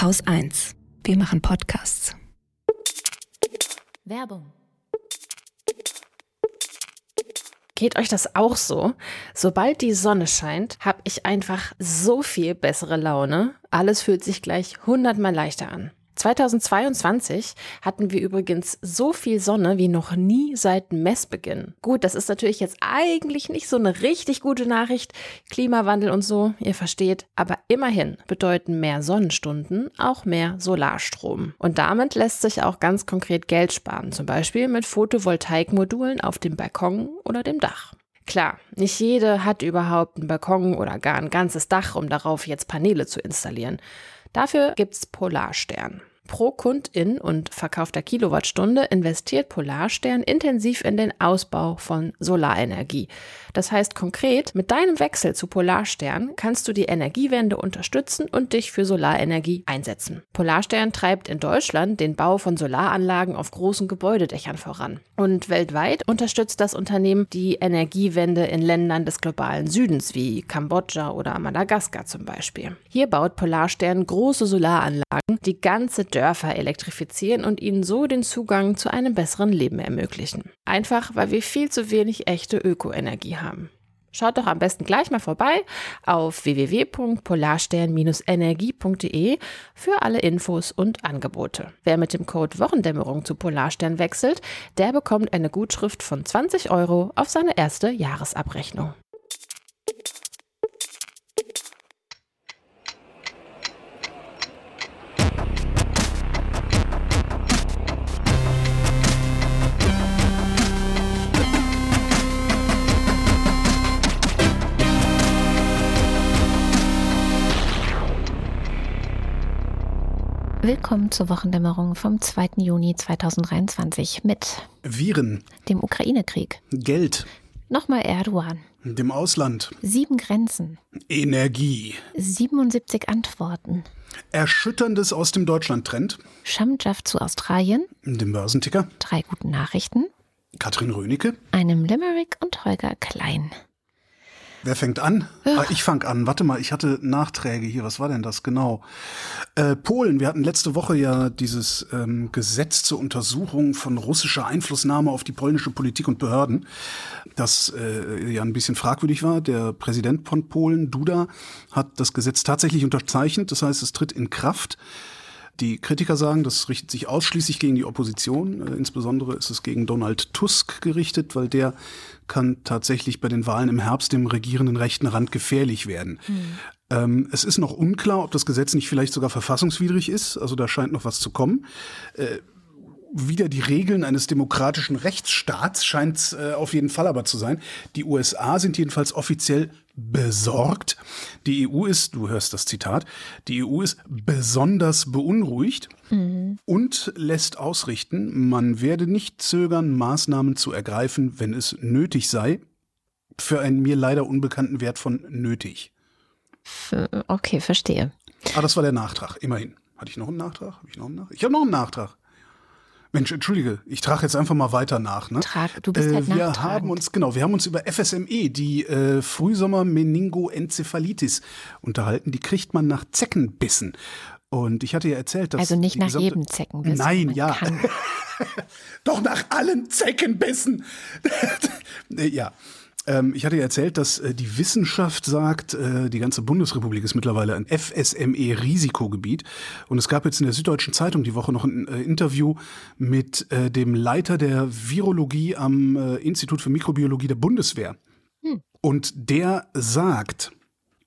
Haus 1. Wir machen Podcasts. Werbung. Geht euch das auch so? Sobald die Sonne scheint, habe ich einfach so viel bessere Laune. Alles fühlt sich gleich hundertmal leichter an. 2022 hatten wir übrigens so viel Sonne wie noch nie seit Messbeginn. Gut, das ist natürlich jetzt eigentlich nicht so eine richtig gute Nachricht. Klimawandel und so, ihr versteht. Aber immerhin bedeuten mehr Sonnenstunden auch mehr Solarstrom. Und damit lässt sich auch ganz konkret Geld sparen. Zum Beispiel mit Photovoltaikmodulen auf dem Balkon oder dem Dach. Klar, nicht jede hat überhaupt einen Balkon oder gar ein ganzes Dach, um darauf jetzt Paneele zu installieren. Dafür gibt's Polarstern. Pro Kundin und verkaufter Kilowattstunde investiert Polarstern intensiv in den Ausbau von Solarenergie. Das heißt konkret, mit deinem Wechsel zu Polarstern kannst du die Energiewende unterstützen und dich für Solarenergie einsetzen. Polarstern treibt in Deutschland den Bau von Solaranlagen auf großen Gebäudedächern voran. Und weltweit unterstützt das Unternehmen die Energiewende in Ländern des globalen Südens wie Kambodscha oder Madagaskar zum Beispiel. Hier baut Polarstern große Solaranlagen, die ganze Dörfer elektrifizieren und ihnen so den Zugang zu einem besseren Leben ermöglichen. Einfach, weil wir viel zu wenig echte Ökoenergie haben. Schaut doch am besten gleich mal vorbei auf www.polarstern-energie.de für alle Infos und Angebote. Wer mit dem Code Wochendämmerung zu Polarstern wechselt, der bekommt eine Gutschrift von 20 Euro auf seine erste Jahresabrechnung. Willkommen zur Wochendämmerung vom 2. Juni 2023 mit Viren, dem Ukraine-Krieg, Geld, nochmal Erdogan, dem Ausland, sieben Grenzen, Energie, 77 Antworten, Erschütterndes aus dem Deutschland-Trend, Schamjaf zu Australien, dem Börsenticker, drei guten Nachrichten, Katrin Rönecke. einem Limerick und Holger Klein. Wer fängt an? Ah, ich fange an. Warte mal, ich hatte Nachträge hier. Was war denn das genau? Äh, Polen. Wir hatten letzte Woche ja dieses ähm, Gesetz zur Untersuchung von russischer Einflussnahme auf die polnische Politik und Behörden, das äh, ja ein bisschen fragwürdig war. Der Präsident von Polen, Duda, hat das Gesetz tatsächlich unterzeichnet. Das heißt, es tritt in Kraft. Die Kritiker sagen, das richtet sich ausschließlich gegen die Opposition. Äh, insbesondere ist es gegen Donald Tusk gerichtet, weil der kann tatsächlich bei den Wahlen im Herbst dem regierenden rechten Rand gefährlich werden. Ähm, es ist noch unklar, ob das Gesetz nicht vielleicht sogar verfassungswidrig ist. Also da scheint noch was zu kommen. Äh, wieder die Regeln eines demokratischen Rechtsstaats scheint es äh, auf jeden Fall aber zu sein. Die USA sind jedenfalls offiziell besorgt. Die EU ist, du hörst das Zitat, die EU ist besonders beunruhigt und lässt ausrichten, man werde nicht zögern, Maßnahmen zu ergreifen, wenn es nötig sei, für einen mir leider unbekannten Wert von nötig. Okay, verstehe. Ah, das war der Nachtrag, immerhin. Hatte ich noch einen Nachtrag? Habe ich noch einen Nachtrag? Ich habe noch einen Nachtrag. Mensch, entschuldige, ich trage jetzt einfach mal weiter nach. Ne? Trag, du bist Äh, halt wir nachtragend. haben uns genau, wir haben uns über FSME, die äh, Frühsommer-Meningoenzephalitis unterhalten. Die kriegt man nach Zeckenbissen. Und ich hatte ja erzählt, dass Also nicht nach gesamte- jedem Zeckenbissen. Nein, ja. Doch nach allen Zeckenbissen. ja. Ähm, ich hatte ja erzählt, dass äh, die Wissenschaft sagt, äh, die ganze Bundesrepublik ist mittlerweile ein FSME-Risikogebiet. Und es gab jetzt in der Süddeutschen Zeitung die Woche noch ein äh, Interview mit dem Leiter der Virologie am Institut für Mikrobiologie der Bundeswehr. Und der sagt,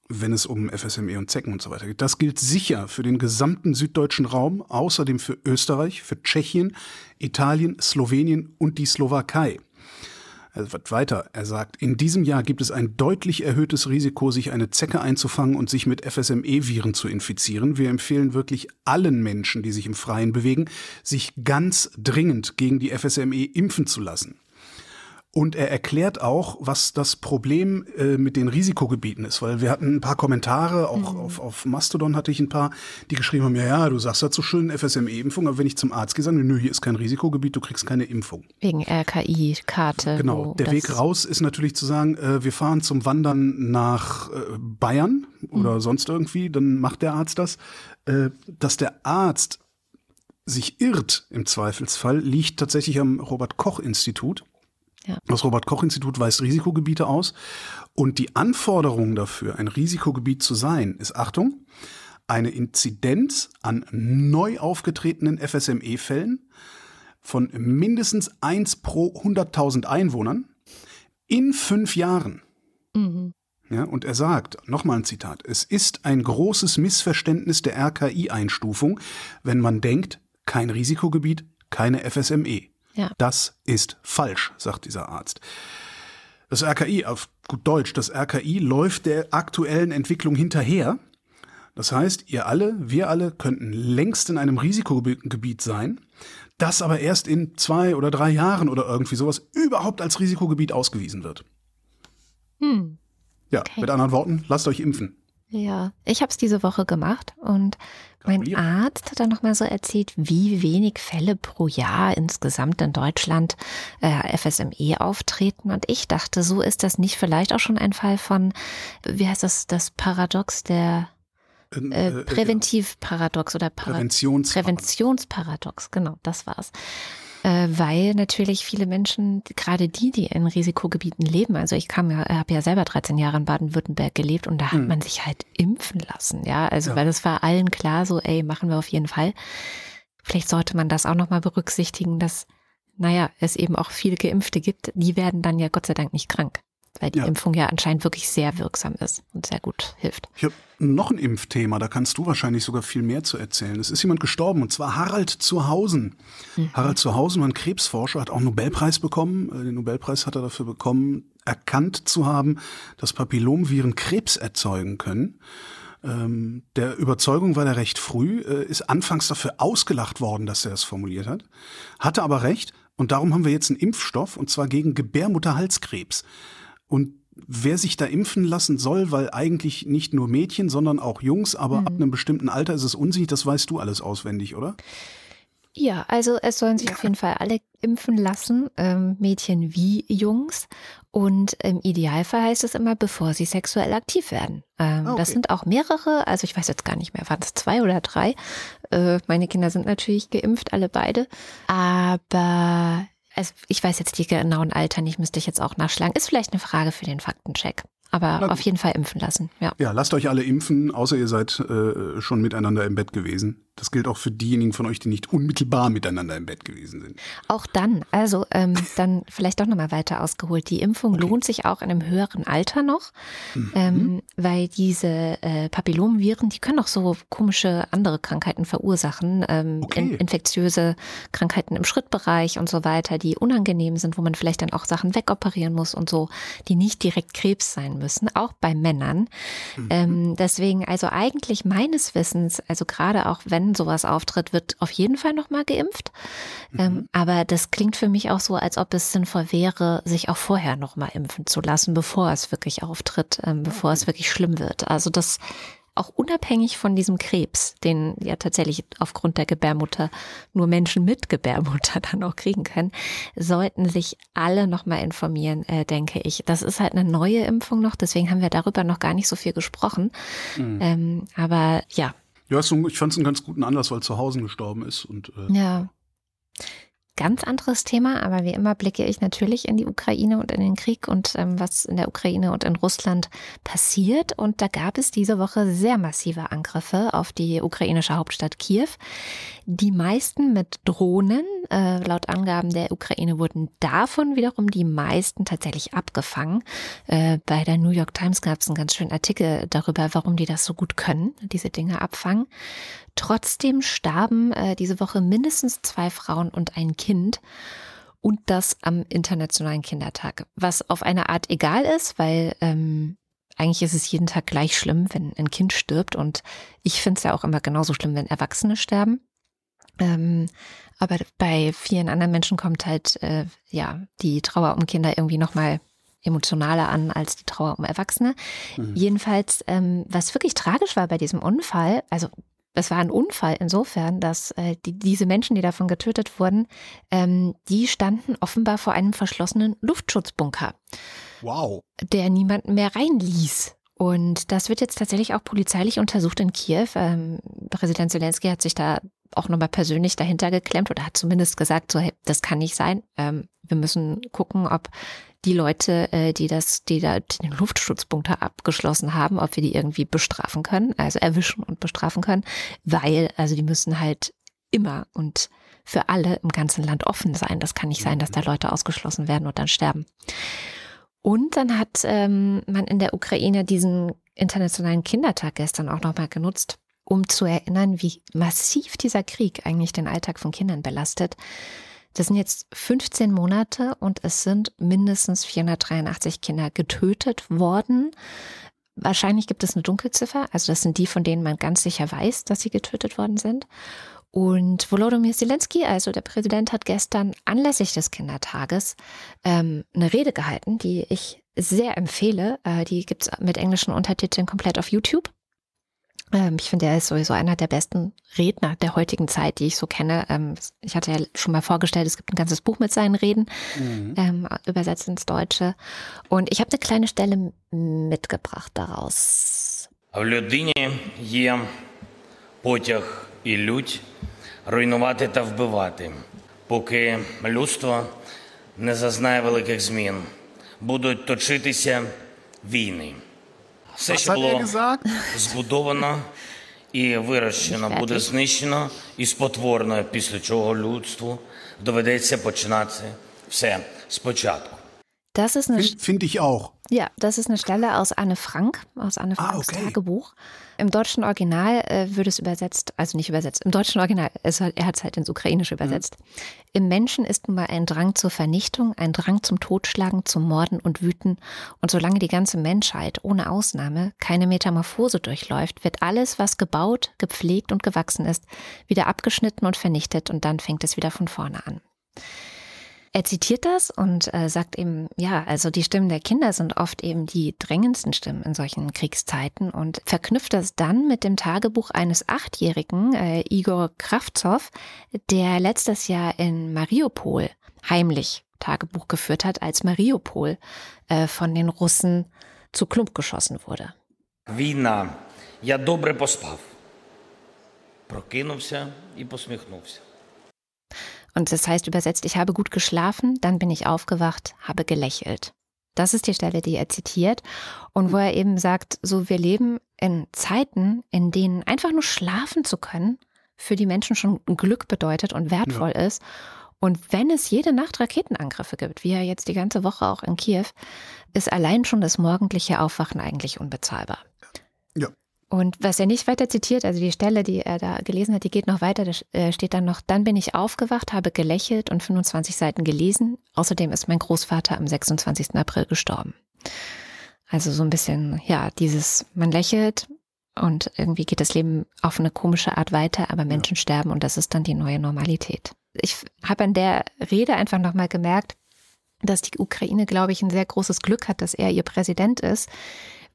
wenn es um FSME und Zecken und so weiter geht. Das gilt sicher für den gesamten süddeutschen Raum, außerdem für Österreich, für Tschechien, Italien, Slowenien und die Slowakei. Er wird weiter. Er sagt, in diesem Jahr gibt es ein deutlich erhöhtes Risiko, sich eine Zecke einzufangen und sich mit FSME-Viren zu infizieren. Wir empfehlen wirklich allen Menschen, die sich im Freien bewegen, sich ganz dringend gegen die FSME impfen zu lassen. Und er erklärt auch, was das Problem äh, mit den Risikogebieten ist, weil wir hatten ein paar Kommentare, auch mhm. auf, auf Mastodon hatte ich ein paar, die geschrieben haben, ja, ja, du sagst dazu schön FSME-Impfung, aber wenn ich zum Arzt gehe, sagen nö, hier ist kein Risikogebiet, du kriegst keine Impfung. Wegen RKI-Karte. Genau, der Weg raus ist natürlich zu sagen, äh, wir fahren zum Wandern nach äh, Bayern oder mhm. sonst irgendwie, dann macht der Arzt das. Äh, dass der Arzt sich irrt im Zweifelsfall, liegt tatsächlich am Robert Koch Institut. Ja. Das Robert Koch Institut weist Risikogebiete aus und die Anforderung dafür, ein Risikogebiet zu sein, ist Achtung, eine Inzidenz an neu aufgetretenen FSME-Fällen von mindestens 1 pro 100.000 Einwohnern in fünf Jahren. Mhm. Ja, und er sagt, nochmal ein Zitat, es ist ein großes Missverständnis der RKI-Einstufung, wenn man denkt, kein Risikogebiet, keine FSME. Ja. Das ist falsch, sagt dieser Arzt. Das RKI, auf gut Deutsch, das RKI läuft der aktuellen Entwicklung hinterher. Das heißt, ihr alle, wir alle könnten längst in einem Risikogebiet sein, das aber erst in zwei oder drei Jahren oder irgendwie sowas überhaupt als Risikogebiet ausgewiesen wird. Hm. Ja, okay. mit anderen Worten, lasst euch impfen. Ja, ich habe es diese Woche gemacht und mein Arzt hat dann nochmal so erzählt, wie wenig Fälle pro Jahr insgesamt in Deutschland äh, FSME auftreten. Und ich dachte, so ist das nicht vielleicht auch schon ein Fall von, wie heißt das, das Paradox der ähm, äh, äh, Präventivparadox oder Para Präventionsparadox. Präventionsparadox, genau, das war's äh, weil natürlich viele Menschen, gerade die, die in Risikogebieten leben, also ich kam ja, habe ja selber 13 Jahre in Baden-Württemberg gelebt und da hat mhm. man sich halt impfen lassen, ja, also ja. weil es war allen klar, so, ey, machen wir auf jeden Fall. Vielleicht sollte man das auch nochmal berücksichtigen, dass, naja, es eben auch viele Geimpfte gibt, die werden dann ja Gott sei Dank nicht krank weil die ja. Impfung ja anscheinend wirklich sehr wirksam ist und sehr gut hilft. Ich habe noch ein Impfthema, da kannst du wahrscheinlich sogar viel mehr zu erzählen. Es ist jemand gestorben und zwar Harald Zuhausen. Mhm. Harald Zuhausen war ein Krebsforscher, hat auch einen Nobelpreis bekommen. Äh, den Nobelpreis hat er dafür bekommen, erkannt zu haben, dass Papillomviren Krebs erzeugen können. Ähm, der Überzeugung war er recht früh, äh, ist anfangs dafür ausgelacht worden, dass er es formuliert hat, hatte aber recht und darum haben wir jetzt einen Impfstoff und zwar gegen Gebärmutterhalskrebs. Und wer sich da impfen lassen soll, weil eigentlich nicht nur Mädchen, sondern auch Jungs, aber mhm. ab einem bestimmten Alter ist es unsicher, das weißt du alles auswendig, oder? Ja, also es sollen sich auf jeden Fall alle impfen lassen, ähm, Mädchen wie Jungs. Und im Idealfall heißt es immer, bevor sie sexuell aktiv werden. Ähm, ah, okay. Das sind auch mehrere, also ich weiß jetzt gar nicht mehr, waren es zwei oder drei. Äh, meine Kinder sind natürlich geimpft, alle beide. Aber also ich weiß jetzt die genauen Alter nicht, müsste ich jetzt auch nachschlagen. Ist vielleicht eine Frage für den Faktencheck. Aber auf jeden Fall impfen lassen. Ja. ja, lasst euch alle impfen, außer ihr seid äh, schon miteinander im Bett gewesen. Das gilt auch für diejenigen von euch, die nicht unmittelbar miteinander im Bett gewesen sind. Auch dann, also ähm, dann vielleicht doch nochmal weiter ausgeholt. Die Impfung okay. lohnt sich auch in einem höheren Alter noch, mhm. ähm, weil diese äh, Papillomviren, die können auch so komische andere Krankheiten verursachen, ähm, okay. in, infektiöse Krankheiten im Schrittbereich und so weiter, die unangenehm sind, wo man vielleicht dann auch Sachen wegoperieren muss und so, die nicht direkt Krebs sein müssen, auch bei Männern. Mhm. Ähm, deswegen, also eigentlich meines Wissens, also gerade auch wenn wenn sowas auftritt, wird auf jeden Fall nochmal geimpft. Mhm. Ähm, aber das klingt für mich auch so, als ob es sinnvoll wäre, sich auch vorher nochmal impfen zu lassen, bevor es wirklich auftritt, ähm, bevor es wirklich schlimm wird. Also das auch unabhängig von diesem Krebs, den ja tatsächlich aufgrund der Gebärmutter nur Menschen mit Gebärmutter dann auch kriegen können, sollten sich alle nochmal informieren, äh, denke ich. Das ist halt eine neue Impfung noch, deswegen haben wir darüber noch gar nicht so viel gesprochen. Mhm. Ähm, aber ja, ja, ich fand es einen ganz guten Anlass, weil zu Hause gestorben ist. Und, äh, ja. Ganz anderes Thema, aber wie immer blicke ich natürlich in die Ukraine und in den Krieg und ähm, was in der Ukraine und in Russland passiert. Und da gab es diese Woche sehr massive Angriffe auf die ukrainische Hauptstadt Kiew. Die meisten mit Drohnen. Äh, laut Angaben der Ukraine wurden davon wiederum die meisten tatsächlich abgefangen. Äh, bei der New York Times gab es einen ganz schönen Artikel darüber, warum die das so gut können, diese Dinge abfangen. Trotzdem starben äh, diese Woche mindestens zwei Frauen und ein Kind. Und das am Internationalen Kindertag. Was auf eine Art egal ist, weil ähm, eigentlich ist es jeden Tag gleich schlimm, wenn ein Kind stirbt. Und ich finde es ja auch immer genauso schlimm, wenn Erwachsene sterben. Ähm, aber bei vielen anderen Menschen kommt halt äh, ja die Trauer um Kinder irgendwie nochmal emotionaler an als die Trauer um Erwachsene. Mhm. Jedenfalls, ähm, was wirklich tragisch war bei diesem Unfall, also es war ein Unfall insofern, dass äh, die, diese Menschen, die davon getötet wurden, ähm, die standen offenbar vor einem verschlossenen Luftschutzbunker. Wow. Der niemanden mehr reinließ. Und das wird jetzt tatsächlich auch polizeilich untersucht in Kiew. Ähm, Präsident Zelensky hat sich da auch nochmal persönlich dahinter geklemmt oder hat zumindest gesagt, so, hey, das kann nicht sein. Ähm, wir müssen gucken, ob die Leute, äh, die das, die da den Luftschutzbunker abgeschlossen haben, ob wir die irgendwie bestrafen können, also erwischen und bestrafen können, weil, also die müssen halt immer und für alle im ganzen Land offen sein. Das kann nicht sein, dass da Leute ausgeschlossen werden und dann sterben. Und dann hat ähm, man in der Ukraine diesen internationalen Kindertag gestern auch nochmal genutzt, um zu erinnern, wie massiv dieser Krieg eigentlich den Alltag von Kindern belastet. Das sind jetzt 15 Monate und es sind mindestens 483 Kinder getötet worden. Wahrscheinlich gibt es eine Dunkelziffer, also das sind die, von denen man ganz sicher weiß, dass sie getötet worden sind. Und Volodymyr Zelensky, also der Präsident, hat gestern anlässlich des Kindertages ähm, eine Rede gehalten, die ich sehr empfehle. Äh, die gibt's mit englischen Untertiteln komplett auf YouTube. Ähm, ich finde, er ist sowieso einer der besten Redner der heutigen Zeit, die ich so kenne. Ähm, ich hatte ja schon mal vorgestellt, es gibt ein ganzes Buch mit seinen Reden, mhm. ähm, übersetzt ins Deutsche. Und ich habe eine kleine Stelle mitgebracht daraus. В людині є потяг і лють руйнувати та вбивати, поки людство не зазнає великих змін, будуть точитися війни. Все, що було збудовано і вирощено, буде знищено і спотворено, після чого людству доведеться починати все спочатку. Das ist eine Finde ich auch. Ja, das ist eine Stelle aus Anne Frank, aus Anne ah, Franks ah, okay. Tagebuch. Im deutschen Original äh, wird es übersetzt, also nicht übersetzt, im deutschen Original, es, er hat es halt ins Ukrainische übersetzt. Mhm. Im Menschen ist nun mal ein Drang zur Vernichtung, ein Drang zum Totschlagen, zum Morden und Wüten. Und solange die ganze Menschheit ohne Ausnahme keine Metamorphose durchläuft, wird alles, was gebaut, gepflegt und gewachsen ist, wieder abgeschnitten und vernichtet und dann fängt es wieder von vorne an. Er zitiert das und äh, sagt eben, ja, also die Stimmen der Kinder sind oft eben die drängendsten Stimmen in solchen Kriegszeiten und verknüpft das dann mit dem Tagebuch eines Achtjährigen, äh, Igor Kravtsov, der letztes Jahr in Mariupol heimlich Tagebuch geführt hat, als Mariupol äh, von den Russen zu Klump geschossen wurde. Війна. Я добре поспав. Прокинувся і посміхнувся. Und das heißt übersetzt, ich habe gut geschlafen, dann bin ich aufgewacht, habe gelächelt. Das ist die Stelle, die er zitiert und wo er eben sagt, so wir leben in Zeiten, in denen einfach nur schlafen zu können für die Menschen schon Glück bedeutet und wertvoll ja. ist. Und wenn es jede Nacht Raketenangriffe gibt, wie ja jetzt die ganze Woche auch in Kiew, ist allein schon das morgendliche Aufwachen eigentlich unbezahlbar. Ja. Und was er nicht weiter zitiert, also die Stelle, die er da gelesen hat, die geht noch weiter, da äh, steht dann noch, dann bin ich aufgewacht, habe gelächelt und 25 Seiten gelesen. Außerdem ist mein Großvater am 26. April gestorben. Also so ein bisschen, ja, dieses, man lächelt und irgendwie geht das Leben auf eine komische Art weiter, aber Menschen ja. sterben und das ist dann die neue Normalität. Ich habe an der Rede einfach nochmal gemerkt, dass die Ukraine, glaube ich, ein sehr großes Glück hat, dass er ihr Präsident ist,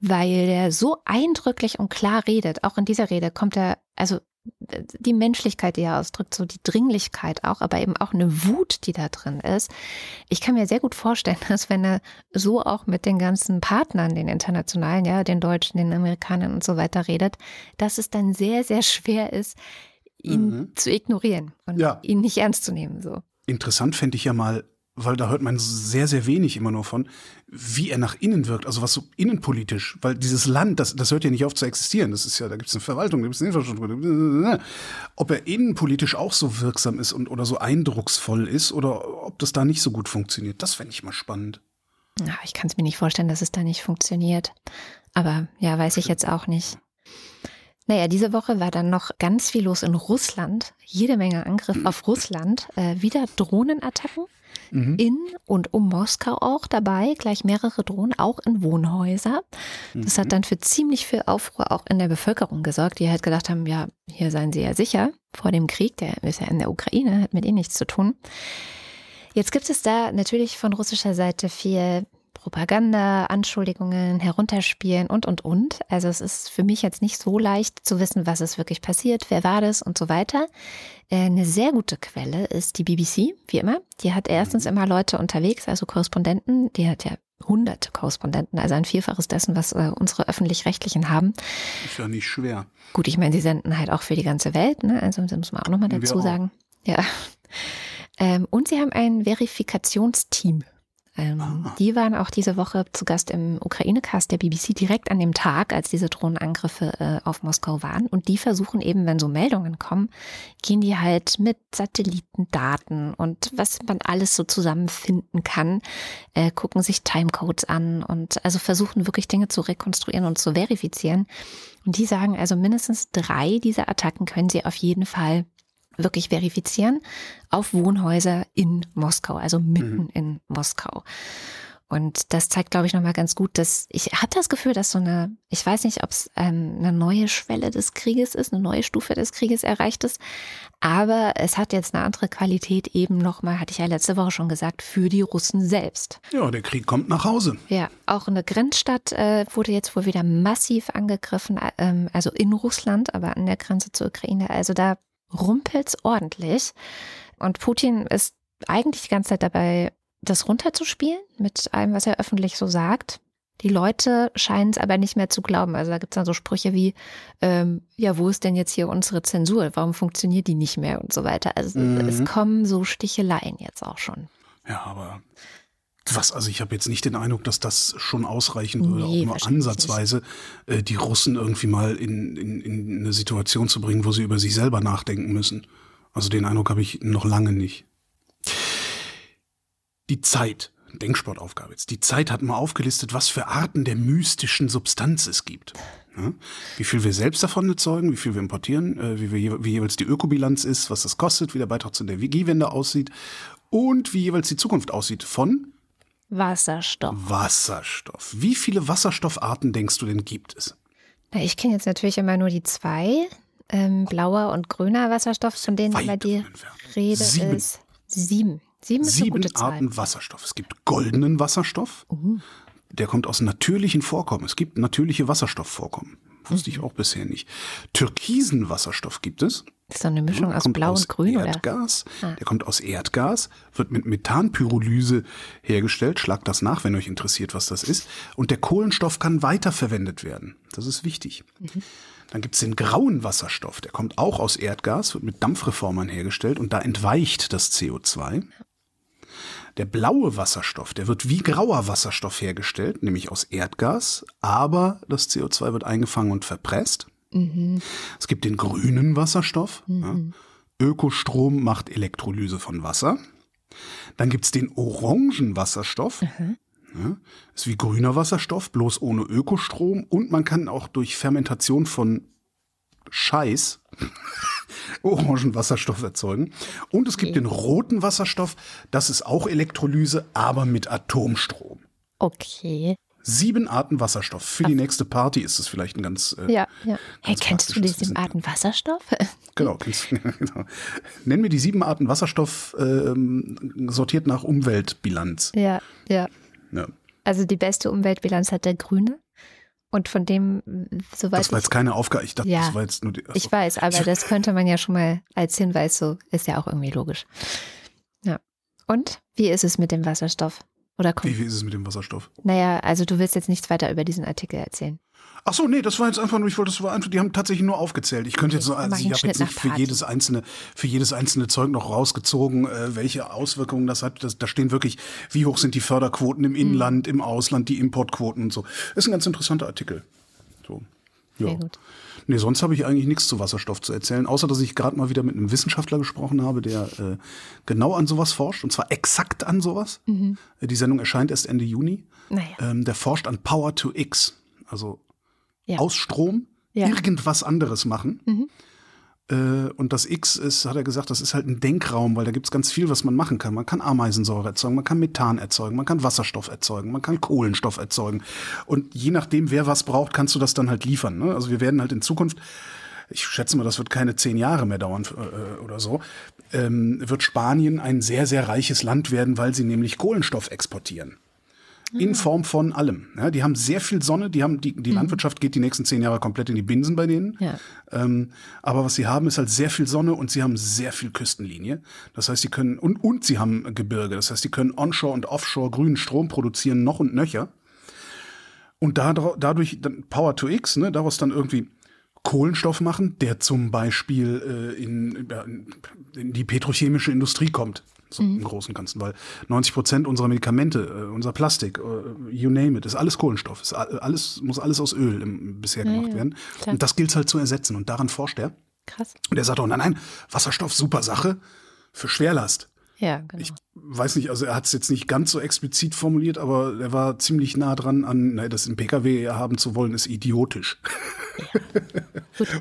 weil er so eindrücklich und klar redet. Auch in dieser Rede kommt er, also die Menschlichkeit, die er ausdrückt, so die Dringlichkeit auch, aber eben auch eine Wut, die da drin ist. Ich kann mir sehr gut vorstellen, dass wenn er so auch mit den ganzen Partnern, den internationalen, ja, den Deutschen, den Amerikanern und so weiter redet, dass es dann sehr, sehr schwer ist, ihn mhm. zu ignorieren und ja. ihn nicht ernst zu nehmen, so. Interessant fände ich ja mal, weil da hört man sehr, sehr wenig immer nur von, wie er nach innen wirkt, also was so innenpolitisch, weil dieses Land, das, das hört ja nicht auf zu existieren. Das ist ja, da gibt es eine Verwaltung, da gibt es eine Infrastruktur. Ob er innenpolitisch auch so wirksam ist und oder so eindrucksvoll ist oder ob das da nicht so gut funktioniert, das fände ich mal spannend. Ja, ich kann es mir nicht vorstellen, dass es da nicht funktioniert. Aber ja, weiß ich jetzt auch nicht. Naja, diese Woche war dann noch ganz viel los in Russland. Jede Menge Angriff auf Russland. Äh, wieder Drohnenattacken. In und um Moskau auch dabei, gleich mehrere Drohnen, auch in Wohnhäuser. Das hat dann für ziemlich viel Aufruhr auch in der Bevölkerung gesorgt, die halt gedacht haben, ja, hier seien sie ja sicher vor dem Krieg, der ist ja in der Ukraine, hat mit ihnen nichts zu tun. Jetzt gibt es da natürlich von russischer Seite viel Propaganda, Anschuldigungen, Herunterspielen und, und, und. Also es ist für mich jetzt nicht so leicht zu wissen, was ist wirklich passiert, wer war das und so weiter. Äh, eine sehr gute Quelle ist die BBC, wie immer. Die hat erstens immer Leute unterwegs, also Korrespondenten. Die hat ja hunderte Korrespondenten, also ein Vielfaches dessen, was äh, unsere öffentlich-rechtlichen haben. Ist ja nicht schwer. Gut, ich meine, sie senden halt auch für die ganze Welt, ne? also das muss man auch nochmal dazu sagen. Ja. Ähm, und sie haben ein Verifikationsteam. Ähm, Ah. die waren auch diese Woche zu Gast im Ukraine-Cast der BBC direkt an dem Tag, als diese Drohnenangriffe äh, auf Moskau waren. Und die versuchen eben, wenn so Meldungen kommen, gehen die halt mit Satellitendaten und was man alles so zusammenfinden kann, äh, gucken sich Timecodes an und also versuchen wirklich Dinge zu rekonstruieren und zu verifizieren. Und die sagen also mindestens drei dieser Attacken können sie auf jeden Fall wirklich verifizieren auf Wohnhäuser in Moskau, also mitten in Moskau. Und das zeigt, glaube ich, nochmal ganz gut, dass ich habe das Gefühl, dass so eine, ich weiß nicht, ob es ähm, eine neue Schwelle des Krieges ist, eine neue Stufe des Krieges erreicht ist, aber es hat jetzt eine andere Qualität eben nochmal, hatte ich ja letzte Woche schon gesagt, für die Russen selbst. Ja, der Krieg kommt nach Hause. Ja, auch eine Grenzstadt äh, wurde jetzt wohl wieder massiv angegriffen, äh, ähm, also in Russland, aber an der Grenze zur Ukraine. Also da rumpelt's ordentlich. Und Putin ist eigentlich die ganze Zeit dabei, das runterzuspielen mit allem, was er öffentlich so sagt. Die Leute scheinen es aber nicht mehr zu glauben. Also da gibt's dann so Sprüche wie, ähm, ja, wo ist denn jetzt hier unsere Zensur? Warum funktioniert die nicht mehr und so weiter? Also Mhm. es kommen so Sticheleien jetzt auch schon. Ja, aber was, also ich habe jetzt nicht den Eindruck, dass das schon ausreichen würde, Nee, auch nur ansatzweise äh, die Russen irgendwie mal in, in, in eine Situation zu bringen, wo sie über sich selber nachdenken müssen. Also den Eindruck habe ich noch lange nicht. Die Zeit, Denksportaufgabe jetzt. Die Zeit hat mal aufgelistet, was für Arten der mystischen Substanz es gibt. Ja? Wie viel wir selbst davon erzeugen, wie viel wir importieren, äh, wie, wir, wie jeweils die Ökobilanz ist, was das kostet, wie der Beitrag zu der Energiewende aussieht und wie jeweils die Zukunft aussieht von Wasserstoff. Wasserstoff. Wie viele Wasserstoffarten denkst du denn gibt es? Na, ich kenne jetzt natürlich immer nur die zwei, ähm, blauer und grüner Wasserstoff, von denen Weit immer die. Rede Sieben. ist. Sieben. Sieben ist eine gute Zahl. Arten Wasserstoff. Es gibt goldenen Wasserstoff. Der kommt aus natürlichen Vorkommen. Es gibt natürliche Wasserstoffvorkommen. Wusste ich auch bisher nicht. Türkisen Wasserstoff gibt es. Ist so eine Mischung aus Blau aus und Grün, oder? Erdgas. Ah. Der kommt aus Erdgas, wird mit Methanpyrolyse hergestellt. Schlagt das nach, wenn euch interessiert, was das ist. Und der Kohlenstoff kann weiterverwendet werden. Das ist wichtig. Mhm. Dann gibt es den grauen Wasserstoff. Der kommt auch aus Erdgas, wird mit Dampfreformern hergestellt und da entweicht das CO2. Der blaue Wasserstoff, der wird wie grauer Wasserstoff hergestellt, nämlich aus Erdgas, aber das CO2 wird eingefangen und verpresst. Es gibt den grünen Wasserstoff. Ja. Ökostrom macht Elektrolyse von Wasser. Dann gibt's den orangen Wasserstoff. Ja, ist wie grüner Wasserstoff, bloß ohne Ökostrom. Und man kann auch durch Fermentation von Scheiß orangen Wasserstoff erzeugen. Und es gibt den roten Wasserstoff. Das ist auch Elektrolyse, aber mit Atomstrom. Okay. Sieben Arten Wasserstoff. Für die nächste Party ist es vielleicht ein ganz äh, Ja, ja. Hey, kennst du die sieben. Arten Wasserstoff? Genau, kennst, genau. Nenn mir die sieben Arten Wasserstoff ähm, sortiert nach Umweltbilanz. ja, ja. Ja. Also die beste Umweltbilanz hat der Grüne. Und von dem, soweit Das war ich, jetzt keine Aufgabe. Ich dachte, Ja. das war jetzt nur die. achso. ich weiß, aber das könnte man ja schon mal als Hinweis so, ist ja auch irgendwie logisch. Ja. Und wie ist es mit dem Wasserstoff? Oder kommt, Wie, wie ist es mit dem Wasserstoff? naja, also du willst jetzt nichts weiter über diesen Artikel erzählen. Ach so, nee, das war jetzt einfach nur, ich wollte, das war einfach, die haben tatsächlich nur aufgezählt. Ich könnte jetzt so, also ich habe jetzt nicht für jedes einzelne, für jedes einzelne Zeug noch rausgezogen, äh, welche Auswirkungen das hat. Das, da stehen wirklich, wie hoch sind die Förderquoten im Inland, im Ausland, die Importquoten und so. Ist ein ganz interessanter Artikel. So. Ja. Nee, sonst habe ich eigentlich nichts zu Wasserstoff zu erzählen, außer dass ich gerade mal wieder mit einem Wissenschaftler gesprochen habe, der äh, genau an sowas forscht, und zwar exakt an sowas. Äh, Die Sendung erscheint erst Ende Juni. Naja. Ähm, der forscht an Power to X, also Ja. aus Strom Ja. irgendwas anderes machen. Äh, und das X ist, hat er gesagt, das ist halt ein Denkraum, weil da gibt's ganz viel, was man machen kann. Man kann Ameisensäure erzeugen, man kann Methan erzeugen, man kann Wasserstoff erzeugen, man kann Kohlenstoff erzeugen. Und je nachdem, wer was braucht, kannst du das dann halt liefern. Ne? Also wir werden halt in Zukunft ich schätze mal, das wird keine zehn Jahre mehr dauern äh, oder so, ähm, wird Spanien ein sehr, sehr reiches Land werden, weil sie nämlich Kohlenstoff exportieren. In Form von allem. Ja, die haben sehr viel Sonne, die haben die, die Landwirtschaft geht die nächsten zehn Jahre komplett in die Binsen bei denen. Ja. Ähm, aber was sie haben, ist halt sehr viel Sonne und sie haben sehr viel Küstenlinie. Das heißt, sie können, und, und sie haben Gebirge. Das heißt, sie können onshore und offshore grünen Strom produzieren, noch und nöcher. Und dadurch, dadurch dann Power to X, ne, daraus dann irgendwie Kohlenstoff machen, der zum Beispiel äh, in, in die petrochemische Industrie kommt. So im Großen und Ganzen, weil 90 Prozent unserer Medikamente, äh, unser Plastik, äh, you name it, ist alles Kohlenstoff. Ist alles, muss alles aus Öl im, bisher gemacht ja, werden. klar. Und das gilt halt zu ersetzen. Und daran forscht er. Krass. Und er sagt auch, nein, nein, Wasserstoff, super Sache für Schwerlast. Ja, genau. Ich weiß nicht, also er hat es jetzt nicht ganz so explizit formuliert, aber er war ziemlich nah dran an, ne, das im Pkw haben zu wollen, ist idiotisch.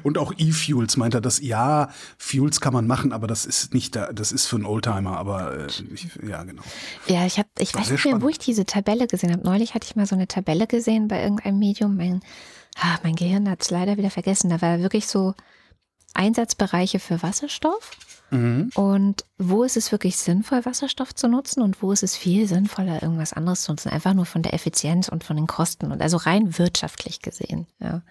Und auch E-Fuels meint er, dass ja, Fuels kann man machen, aber das ist nicht da, das ist für einen Oldtimer, aber äh, ich, ja, genau. Ja, ich habe, ich War weiß nicht mehr, wo spannend. ich diese Tabelle gesehen habe. Neulich hatte ich mal so eine Tabelle gesehen bei irgendeinem Medium. Mein, ah, mein Gehirn hat es leider wieder vergessen. Da war wirklich so Einsatzbereiche für Wasserstoff. Mhm. Und wo ist es wirklich sinnvoll, Wasserstoff zu nutzen und wo ist es viel sinnvoller, irgendwas anderes zu nutzen? Einfach nur von der Effizienz und von den Kosten und also rein wirtschaftlich gesehen. Ja,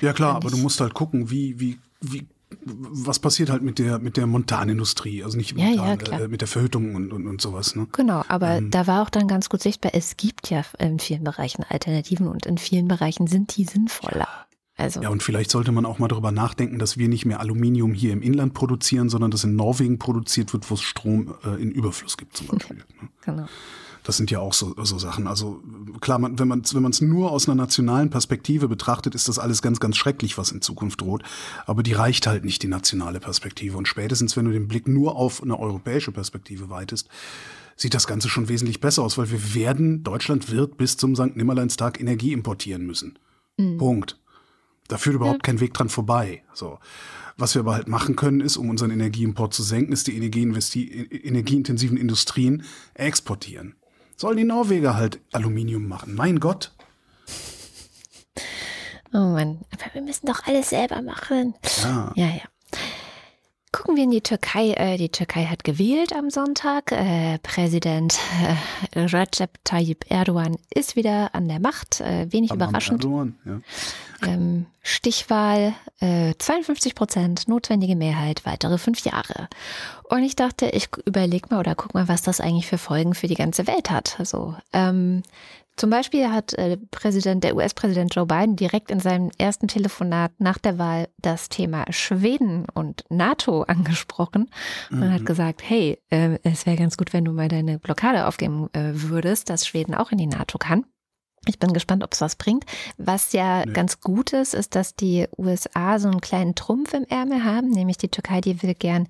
Ja klar, aber du musst halt gucken, wie, wie, wie, was passiert halt mit der, mit der Montanindustrie, also nicht Ja, ja, Montan, klar. äh, mit der Verhüttung und, und, und sowas, ne? Genau, aber Ähm. da war auch dann ganz gut sichtbar, es gibt ja in vielen Bereichen Alternativen und in vielen Bereichen sind die sinnvoller. Also Ja, und vielleicht sollte man auch mal darüber nachdenken, dass wir nicht mehr Aluminium hier im Inland produzieren, sondern dass in Norwegen produziert wird, wo es Strom äh, in Überfluss gibt zum Beispiel. ne? genau. Das sind ja auch so, so Sachen. Also klar, man, wenn man es wenn man's nur aus einer nationalen Perspektive betrachtet, ist das alles ganz, ganz schrecklich, was in Zukunft droht. Aber die reicht halt nicht, die nationale Perspektive. Und spätestens, wenn du den Blick nur auf eine europäische Perspektive weitest, sieht das Ganze schon wesentlich besser aus, weil wir werden, Deutschland wird bis zum St. Nimmerleinstag Energie importieren müssen. Punkt. Da führt überhaupt kein Weg dran vorbei. So. Was wir aber halt machen können, ist, um unseren Energieimport zu senken, ist die energieintensiven Industrien exportieren. Sollen die Norweger halt Aluminium machen? Mein Gott. Oh Mann, aber wir müssen doch alles selber machen. Ja. Ja, ja. Gucken wir in die Türkei. Äh, die Türkei hat gewählt am Sonntag. Äh, Präsident äh, Recep Tayyip Erdogan ist wieder an der Macht. Wenig Am- überraschend. Erdogan, ja. Ähm, Stichwahl, äh, 52 Prozent, notwendige Mehrheit, weitere fünf Jahre. Und ich dachte, ich überleg mal oder guck mal, was das eigentlich für Folgen für die ganze Welt hat. Also, ähm, zum Beispiel hat äh, Präsident, der US-Präsident Joe Biden direkt in seinem ersten Telefonat nach der Wahl das Thema Schweden und NATO angesprochen und hat gesagt, hey, äh, es wäre ganz gut, wenn du mal deine Blockade aufgeben äh, würdest, dass Schweden auch in die NATO kann. Ich bin gespannt, ob es was bringt. Was ja Nö. ganz gut ist, ist, dass die USA so einen kleinen Trumpf im Ärmel haben, nämlich die Türkei, die will gern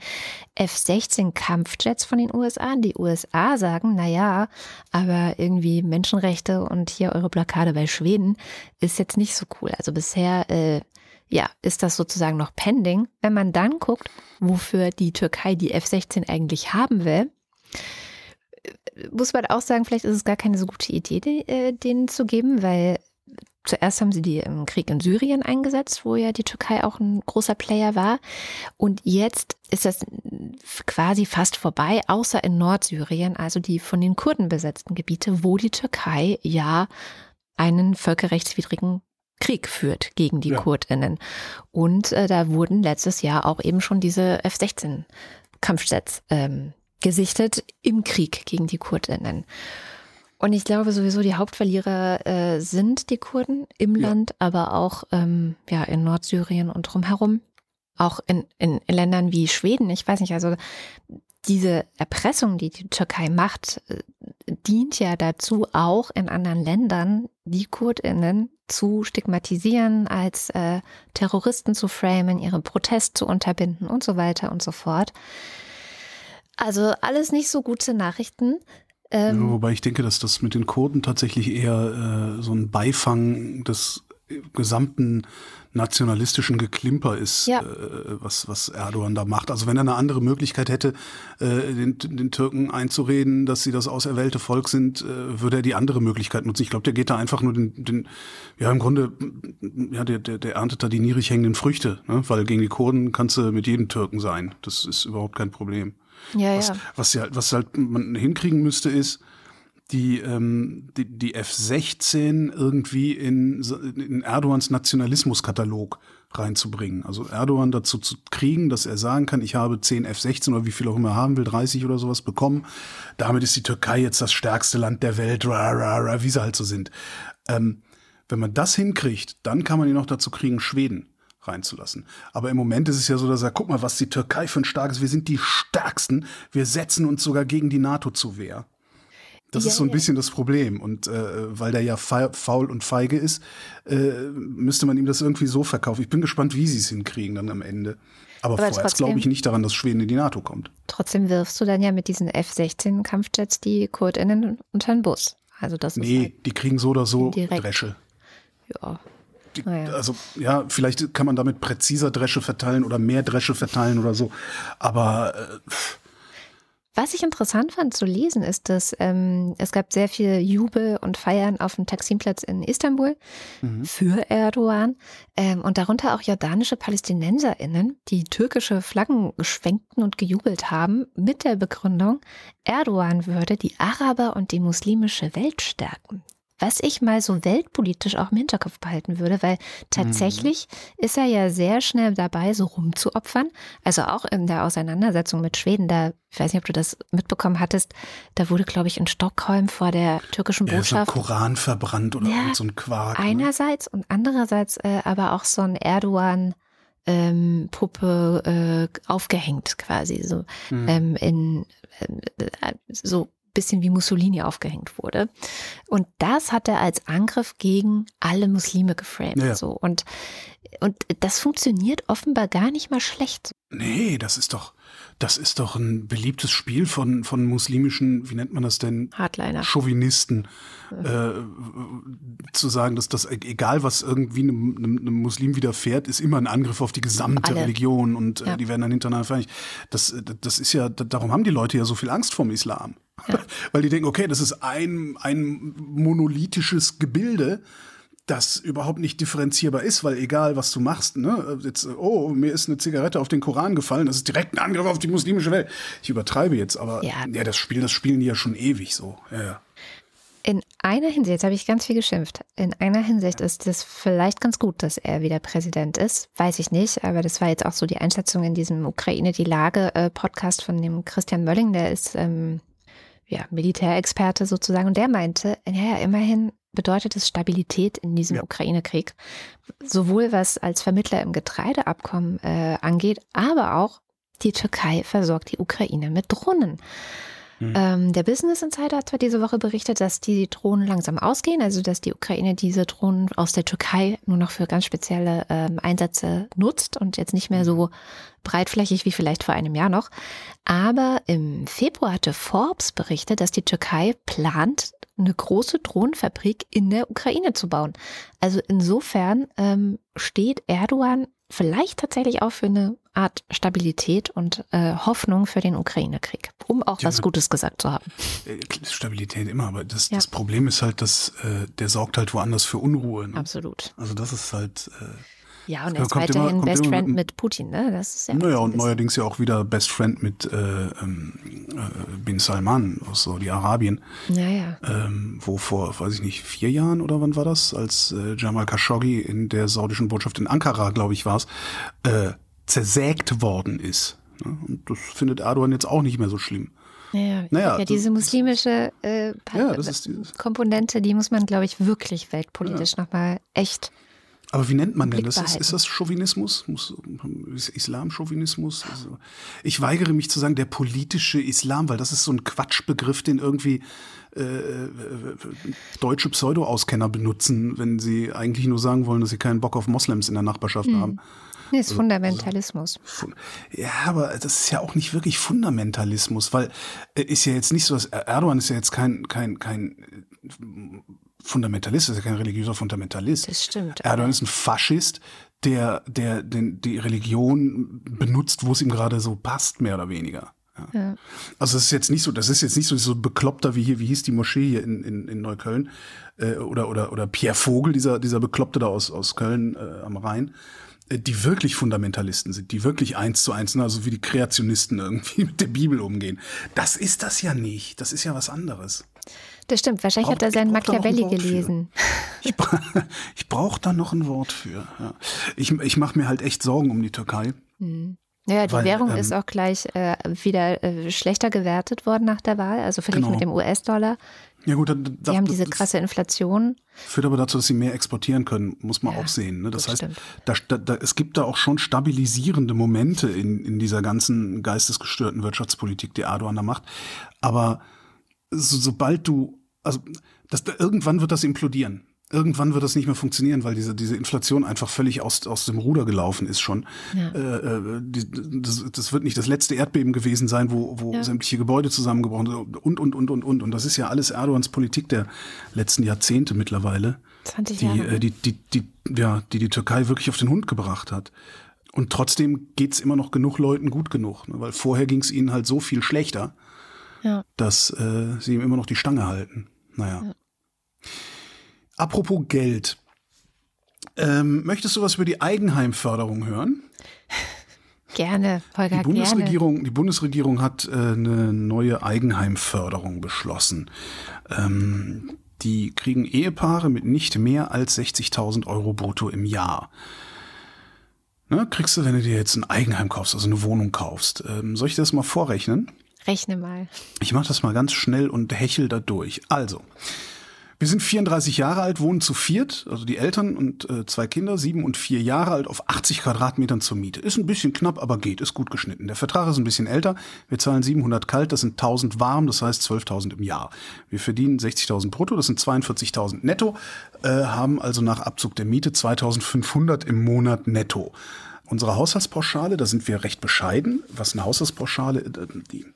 F-16 Kampfjets von den USA. Die USA sagen, na ja, aber irgendwie Menschenrechte und hier eure Blockade bei Schweden ist jetzt nicht so cool. Also bisher, äh, ja, ist das sozusagen noch pending. Wenn man dann guckt, wofür die Türkei die F-16 eigentlich haben will, muss man auch sagen, vielleicht ist es gar keine so gute Idee, die, äh, denen zu geben, weil zuerst haben sie die im Krieg in Syrien eingesetzt, wo ja die Türkei auch ein großer Player war. Und jetzt ist das quasi fast vorbei, außer in Nordsyrien, also die von den Kurden besetzten Gebiete, wo die Türkei ja einen völkerrechtswidrigen Krieg führt gegen die Ja. Kurdinnen. Und äh, da wurden letztes Jahr auch eben schon diese F-16 Kampfjets ähm, gesichtet im Krieg gegen die Kurdinnen. Und ich glaube sowieso, die Hauptverlierer äh, sind die Kurden im Ja. Land, aber auch ähm, ja, in Nordsyrien und drumherum. Auch in, in, Ländern wie Schweden. Ich weiß nicht, also diese Erpressung, die die Türkei macht, äh, dient ja dazu, auch in anderen Ländern die Kurdinnen zu stigmatisieren, als äh, Terroristen zu framen, ihre Protest zu unterbinden und so weiter und so fort. Also alles nicht so gute Nachrichten. Ja, Ähm, wobei ich denke, dass das mit den Kurden tatsächlich eher äh, so ein Beifang des gesamten nationalistischen Geklimper ist, Ja. äh, was, was Erdogan da macht. Also wenn er eine andere Möglichkeit hätte, äh, den, den Türken einzureden, dass sie das auserwählte Volk sind, äh, würde er die andere Möglichkeit nutzen. Ich glaube, der geht da einfach nur den, den ja im Grunde, ja, der, der, der erntet da die niedrig hängenden Früchte, ne? weil gegen die Kurden kannst du mit jedem Türken sein. Das ist überhaupt kein Problem. Ja, Was, ja. was, ja, was halt man hinkriegen müsste, ist, die, ähm, die, die F-16 irgendwie in, in Erdogans Nationalismuskatalog reinzubringen. Also Erdogan dazu zu kriegen, dass er sagen kann, ich habe 10 F-16 oder wie viel auch immer er haben will, 30 oder sowas bekommen. Damit ist die Türkei jetzt das stärkste Land der Welt, ra, ra, ra, wie sie halt so sind. Ähm, wenn man das hinkriegt, dann kann man ihn noch dazu kriegen, Schweden reinzulassen. Aber im Moment ist es ja so, dass er, guck mal, was die Türkei für ein starkes, wir sind die stärksten, wir setzen uns sogar gegen die NATO zu Wehr. Das Ja, ist so ein ja. bisschen das Problem. Und äh, weil der ja fa faul und feige ist, äh, müsste man ihm das irgendwie so verkaufen. Ich bin gespannt, wie sie es hinkriegen dann am Ende. Aber, Aber vorerst glaube ich nicht daran, dass Schweden in die NATO kommt. Trotzdem wirfst du dann ja mit diesen F-16-Kampfjets die KurdInnen unter den Bus. Also das ist Nee, halt, die kriegen so oder so Direkt. Dresche. ja. Die, Naja. Also ja, vielleicht kann man damit präziser Dresche verteilen oder mehr Dresche verteilen oder so. Aber äh, Was ich interessant fand zu lesen, ist, dass ähm, es gab sehr viel Jubel und Feiern auf dem Taksimplatz in Istanbul für Erdogan ähm, und darunter auch jordanische PalästinenserInnen, die türkische Flaggen schwenkten und gejubelt haben mit der Begründung, Erdogan würde die Araber und die muslimische Welt stärken. Was ich mal so weltpolitisch auch im Hinterkopf behalten würde, weil tatsächlich ist er ja sehr schnell dabei, so rumzuopfern. Also auch in der Auseinandersetzung mit Schweden, da, ich weiß nicht, ob du das mitbekommen hattest, da wurde, glaube ich, in Stockholm vor der türkischen ja, so ein Botschaft Koran verbrannt oder Ja, so ein Quark. ne? einerseits und andererseits äh, aber auch so ein Erdogan ähm, Puppe äh, aufgehängt quasi so Hm. ähm, in äh, so bisschen wie Mussolini aufgehängt wurde und das hat er als Angriff gegen alle Muslime geframed Ja, so und und das funktioniert offenbar gar nicht mal schlecht Nee, das ist doch, das ist doch ein beliebtes Spiel von, von muslimischen, wie nennt man das denn? Hardliner Chauvinisten, äh, zu sagen, dass das, egal was irgendwie einem, einem, Muslim widerfährt, ist immer ein Angriff auf die gesamte Alle. Religion und äh, Ja. die werden dann hintereinander vereinigt. Das, äh, das ist ja, darum haben die Leute ja so viel Angst vorm Islam. Weil die denken, okay, das ist ein, ein monolithisches Gebilde, das überhaupt nicht differenzierbar ist, weil egal was du machst, ne, jetzt, oh, mir ist eine Zigarette auf den Koran gefallen, das ist direkt ein Angriff auf die muslimische Welt. Ich übertreibe jetzt, aber Ja. ja, das Spiel, das spielen die ja schon ewig so. Ja, ja. In einer Hinsicht, jetzt habe ich ganz viel geschimpft. In einer Hinsicht ist es vielleicht ganz gut, dass er wieder Präsident ist. Weiß ich nicht, aber das war jetzt auch so die Einschätzung in diesem Ukraine die Lage äh, von dem Christian Mölling, der ist ähm, ja Militärexperte sozusagen und der meinte, ja, ja, immerhin bedeutet es Stabilität in diesem Ja. Ukraine-Krieg, sowohl was als Vermittler im Getreideabkommen äh, angeht, aber auch die Türkei versorgt die Ukraine mit Drohnen. Ähm, der Business Insider hat zwar diese Woche berichtet, dass die Drohnen langsam ausgehen, also dass die Ukraine diese Drohnen aus der Türkei nur noch für ganz spezielle ähm, Einsätze nutzt und jetzt nicht mehr so breitflächig wie vielleicht vor einem Jahr noch. Aber im Februar hatte Forbes berichtet, dass die Türkei plant, eine große Drohnenfabrik in der Ukraine zu bauen. Also insofern ähm, steht Erdogan vielleicht tatsächlich auch für eine Art Stabilität und äh, Hoffnung für den Ukraine-Krieg, um auch Ja, was Gutes gesagt zu haben. Äh, Stabilität immer, aber das, Ja. das Problem ist halt, dass äh, der sorgt halt woanders für Unruhe. Ne? Absolut. Also das ist halt, äh, Ja, und Ja, er ist immer- weiterhin kommt Best immer Friend mit- mit Putin, ne? Das ist ja. naja, und bisschen- neuerdings ja auch wieder Best Friend mit äh, ähm, äh, Bin Salman aus Saudi-Arabien, Ja, ja. ähm, wo vor, weiß ich nicht, vier Jahren oder wann war das, als äh, Jamal Khashoggi in der saudischen Botschaft in Ankara, glaube ich, war es, äh, zersägt worden ist. Ne? Und das findet Erdogan jetzt auch nicht mehr so schlimm. Ja, ja. Naja, ja diese muslimische äh, Ja, Komponente, die muss man, glaube ich, wirklich weltpolitisch nochmal echt. Aber wie nennt man denn Blick das? Ist, behalten. ist das Chauvinismus? Islam-Chauvinismus? Also, ich weigere mich zu sagen, der politische Islam, weil das ist so ein Quatschbegriff, den irgendwie äh, äh, deutsche Pseudo-Auskenner benutzen, wenn sie eigentlich nur sagen wollen, dass sie keinen Bock auf Moslems in der Nachbarschaft Hm. haben. Nee, ist Fundamentalismus. Fun- Ja, aber das ist ja auch nicht wirklich Fundamentalismus, weil äh, ist ja jetzt nicht so, dass Erdogan ist ja jetzt kein, kein, kein Fundamentalist, das ist ja kein religiöser Fundamentalist. Das stimmt. Erdogan ist ein Faschist, der, der den, die Religion benutzt, wo es ihm gerade so passt, mehr oder weniger. Ja. Ja. Also das ist jetzt nicht so, das ist jetzt nicht so, so bekloppter wie hier, wie hieß die Moschee hier in, in, in Neukölln äh, oder, oder, oder Pierre Vogel, dieser, dieser Bekloppte da aus, aus Köln äh, am Rhein, äh, die wirklich Fundamentalisten sind, die wirklich eins zu eins, ne, also wie die Kreationisten irgendwie mit der Bibel umgehen. Das ist das ja nicht. Das ist ja was anderes. Das stimmt. Wahrscheinlich hat er seinen da Machiavelli gelesen. Ich, bra ich brauche da noch ein Wort für. Ja. Ich, ich mache mir halt echt Sorgen um die Türkei. Ja, die Weil, Währung ähm, ist auch gleich äh, wieder äh, schlechter gewertet worden nach der Wahl, also verglichen Genau. mit dem US-Dollar. Ja gut, dann, Die haben diese krasse Inflation. führt aber dazu, dass sie mehr exportieren können, muss man auch sehen. Ne? Das, das heißt, da, da, da, es gibt da auch schon stabilisierende Momente in, in dieser ganzen geistesgestörten Wirtschaftspolitik, die Erdogan da macht. Aber so, sobald du, also das, irgendwann wird das implodieren. Irgendwann wird das nicht mehr funktionieren, weil diese, diese Inflation einfach völlig aus, aus dem Ruder gelaufen ist schon. Ja. Äh, äh, die, das, das wird nicht das letzte Erdbeben gewesen sein, wo, wo Ja. sämtliche Gebäude zusammengebrochen sind und, und, und, und, und. Und das ist ja alles Erdogans Politik der letzten Jahrzehnte mittlerweile 20 die, Jahre. äh, die, die, die, ja, die die Türkei wirklich auf den Hund gebracht hat. Und trotzdem geht's immer noch genug Leuten gut genug, ne? weil vorher ging's ihnen halt so viel schlechter, ja. dass äh, sie ihm immer noch die Stange halten. Naja. Apropos Geld. Ähm, möchtest du was über die Eigenheimförderung hören? Gerne, Holger, Die gerne. Bundesregierung, die Bundesregierung hat äh, eine neue Eigenheimförderung beschlossen. Ähm, die kriegen Ehepaare mit nicht mehr als 60.000 Euro brutto im Jahr. Ne, kriegst du, wenn du dir jetzt ein Eigenheim kaufst, also eine Wohnung kaufst. Ähm, soll ich das mal vorrechnen? Rechne mal. Ich mache das mal ganz schnell und hechel da durch. Also, wir sind 34 Jahre alt, wohnen zu viert, also die Eltern und äh, zwei Kinder, sieben und vier Jahre alt, auf 80 Quadratmetern zur Miete. Ist ein bisschen knapp, aber geht, ist gut geschnitten. Der Vertrag ist ein bisschen älter. Wir zahlen 700 kalt, das sind 1000 warm, das heißt 12.000 im Jahr. Wir verdienen 60.000 brutto, das sind 42.000 netto, äh, haben also nach Abzug der Miete 2.500 im Monat netto. Unsere Haushaltspauschale, da sind wir recht bescheiden. Was eine Haushaltspauschale, äh, die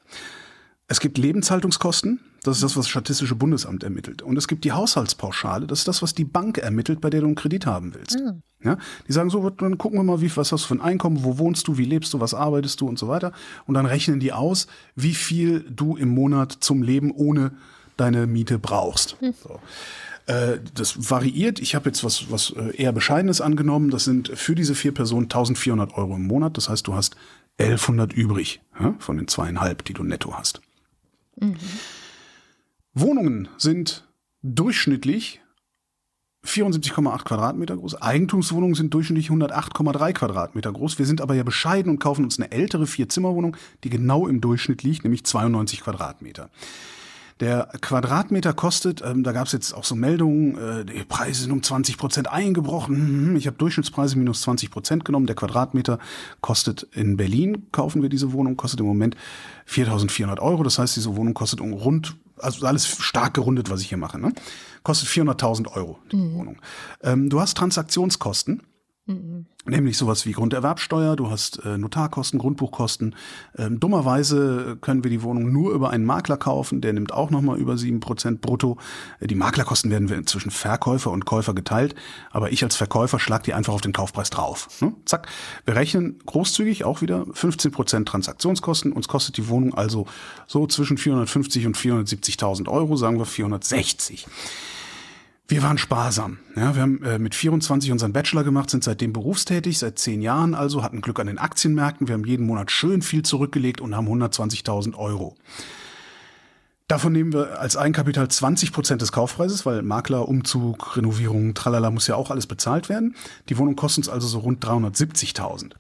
es gibt Lebenshaltungskosten, das ist das, was das Statistische Bundesamt ermittelt. Und es gibt die Haushaltspauschale, das ist das, was die Bank ermittelt, bei der du einen Kredit haben willst. Ja, die sagen so, dann gucken wir mal, wie, was hast du für ein Einkommen, wo wohnst du, wie lebst du, was arbeitest du und so weiter. Und dann rechnen die aus, wie viel du im Monat zum Leben ohne deine Miete brauchst. So. Äh, Das variiert. Ich habe jetzt was, was äh, eher Bescheidenes angenommen. Das sind für diese vier Personen 1400 Euro im Monat. Das heißt, du hast 1100 übrig ja, von den zweieinhalb, die du netto hast. Wohnungen sind durchschnittlich 74,8 Quadratmeter groß. Eigentumswohnungen sind durchschnittlich 108,3 Quadratmeter groß. Wir sind aber ja bescheiden und kaufen uns eine ältere Vierzimmerwohnung, die genau im Durchschnitt liegt, nämlich 92 Quadratmeter. Der Quadratmeter kostet, ähm, da gab es jetzt auch so Meldungen, äh, die Preise sind um 20 Prozent eingebrochen. Mhm, Ich habe Durchschnittspreise minus 20 Prozent genommen. Der Quadratmeter kostet in Berlin, kaufen wir diese Wohnung, kostet im Moment 4.400 Euro. Das heißt, diese Wohnung kostet um rund, also alles stark gerundet, was ich hier mache, ne? kostet 400.000 Euro, die Wohnung. Ähm, du hast Transaktionskosten. Nämlich sowas wie Grunderwerbsteuer, du hast äh, Notarkosten, Grundbuchkosten. Ähm, dummerweise können wir die Wohnung nur über einen Makler kaufen, der nimmt auch nochmal über 7% brutto. Äh, die Maklerkosten werden wir zwischen Verkäufer und Käufer geteilt, aber ich als Verkäufer schlag die einfach auf den Kaufpreis drauf. Ne? Zack. Wir rechnen großzügig auch wieder 15% Transaktionskosten. Uns kostet die Wohnung also so zwischen 450 und 470.000 Euro, sagen wir 460. Wir waren sparsam. Ja, wir haben äh, mit 24 unseren Bachelor gemacht, sind seitdem berufstätig, seit zehn Jahren also, hatten Glück an den Aktienmärkten. Wir haben jeden Monat schön viel zurückgelegt und haben 120.000 Euro. Davon nehmen wir als Eigenkapital 20 Prozent des Kaufpreises, weil Makler, Umzug, Renovierung, tralala, muss ja auch alles bezahlt werden. Die Wohnung kostet uns also so rund 370.000.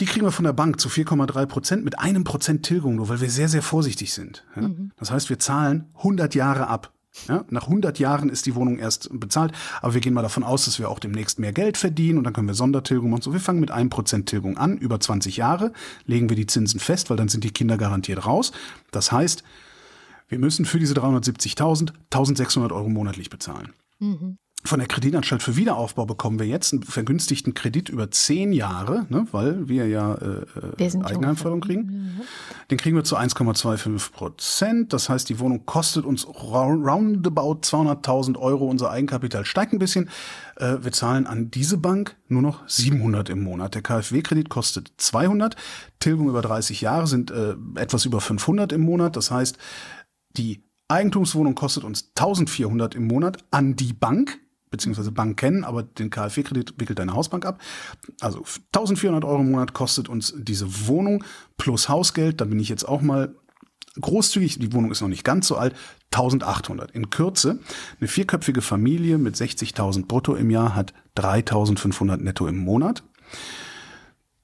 Die kriegen wir von der Bank zu 4,3 Prozent mit einem Prozent Tilgung, nur weil wir sehr, sehr vorsichtig sind. Ja? Das heißt, wir zahlen 100 Jahre ab. Ja? Nach 100 Jahren ist die Wohnung erst bezahlt, aber wir gehen mal davon aus, dass wir auch demnächst mehr Geld verdienen und dann können wir Sondertilgung machen. So, wir fangen mit einem Prozent Tilgung an, über 20 Jahre legen wir die Zinsen fest, weil dann sind die Kinder garantiert raus. Das heißt, wir müssen für diese 370.000 1.600 Euro monatlich bezahlen. Von der Kreditanstalt für Wiederaufbau bekommen wir jetzt einen vergünstigten Kredit über zehn Jahre, ne, weil wir ja äh, Wir sind Eigenheimförderung kriegen. Den kriegen wir zu 1,25 Prozent. Das heißt, die Wohnung kostet uns rou- roundabout 200.000 Euro. Unser Eigenkapital steigt ein bisschen. Äh, wir zahlen an diese Bank nur noch 700 im Monat. Der KfW-Kredit kostet 200. Tilgung über 30 Jahre sind äh, etwas über 500 im Monat. Das heißt, die Eigentumswohnung kostet uns 1400 im Monat an die Bank, beziehungsweise Banken, aber den KfW-Kredit wickelt deine Hausbank ab. Also 1400 Euro im Monat kostet uns diese Wohnung plus Hausgeld. Da bin ich jetzt auch mal großzügig. Die Wohnung ist noch nicht ganz so alt. 1800. In Kürze, eine vierköpfige Familie mit 60.000 brutto im Jahr hat 3500 netto im Monat.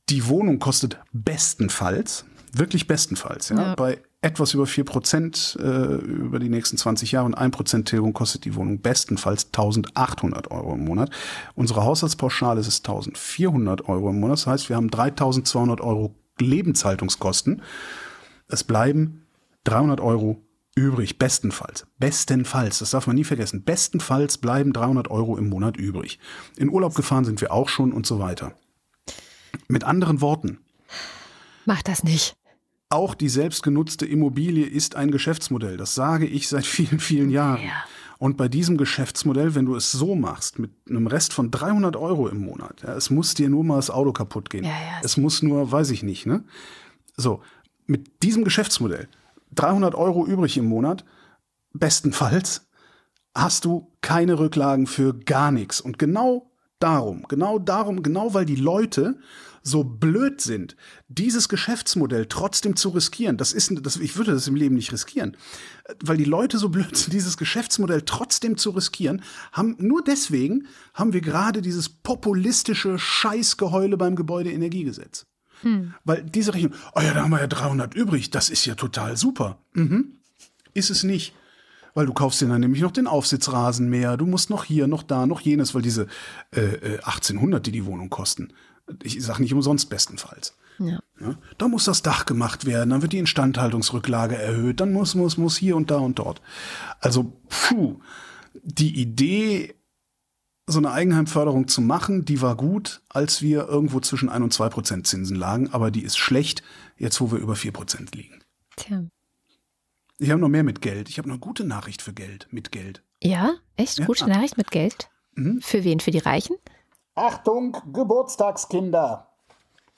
Die Wohnung kostet bestenfalls, wirklich bestenfalls, ja, Ja. bei etwas über 4 Prozent äh, über die nächsten 20 Jahre und 1 Prozent Tilgung kostet die Wohnung bestenfalls 1800 Euro im Monat. Unsere Haushaltspauschale ist es 1400 Euro im Monat. Das heißt, wir haben 3200 Euro Lebenshaltungskosten. Es bleiben 300 Euro übrig, bestenfalls. Bestenfalls, das darf man nie vergessen. Bestenfalls bleiben 300 Euro im Monat übrig. In Urlaub gefahren sind wir auch schon und so weiter. Mit anderen Worten, Mach das nicht. Auch die selbstgenutzte Immobilie ist ein Geschäftsmodell. Das sage ich seit vielen, vielen Jahren. Und bei diesem Geschäftsmodell, wenn du es so machst, mit einem Rest von 300 Euro im Monat, ja, es muss dir nur mal das Auto kaputt gehen. Ja, ja. Es muss nur, weiß ich nicht, ne? So, mit diesem Geschäftsmodell, 300 Euro übrig im Monat, bestenfalls, hast du keine Rücklagen für gar nichts. Und genau darum, genau darum, genau weil die Leute so blöd sind, dieses Geschäftsmodell trotzdem zu riskieren, das ist, das, ich würde das im Leben nicht riskieren, weil die Leute so blöd sind, dieses Geschäftsmodell trotzdem zu riskieren, haben, nur deswegen haben wir gerade dieses populistische Scheißgeheule beim Gebäudeenergiegesetz. Weil diese Rechnung, oh ja, da haben wir ja 300 übrig, das ist ja total super. Mhm. Ist es nicht. Weil du kaufst dir dann nämlich noch den Aufsitzrasen mehr, du musst noch hier, noch da, noch jenes, weil diese äh, äh, 1800, die die Wohnung kosten, ich sage nicht umsonst bestenfalls. Ja. Ja, da muss das Dach gemacht werden, dann wird die Instandhaltungsrücklage erhöht, dann muss, muss, muss hier und da und dort. Also, puh, die Idee, so eine Eigenheimförderung zu machen, die war gut, als wir irgendwo zwischen 1 und 2 Prozent Zinsen lagen, aber die ist schlecht, jetzt wo wir über 4 Prozent liegen. Tja. Ich habe noch mehr mit Geld. Ich habe noch eine gute Nachricht für Geld, mit Geld. Ja, echt? Ja. Gute Nachricht mit Geld? Mhm. Für wen? Für die Reichen? Achtung, Geburtstagskinder.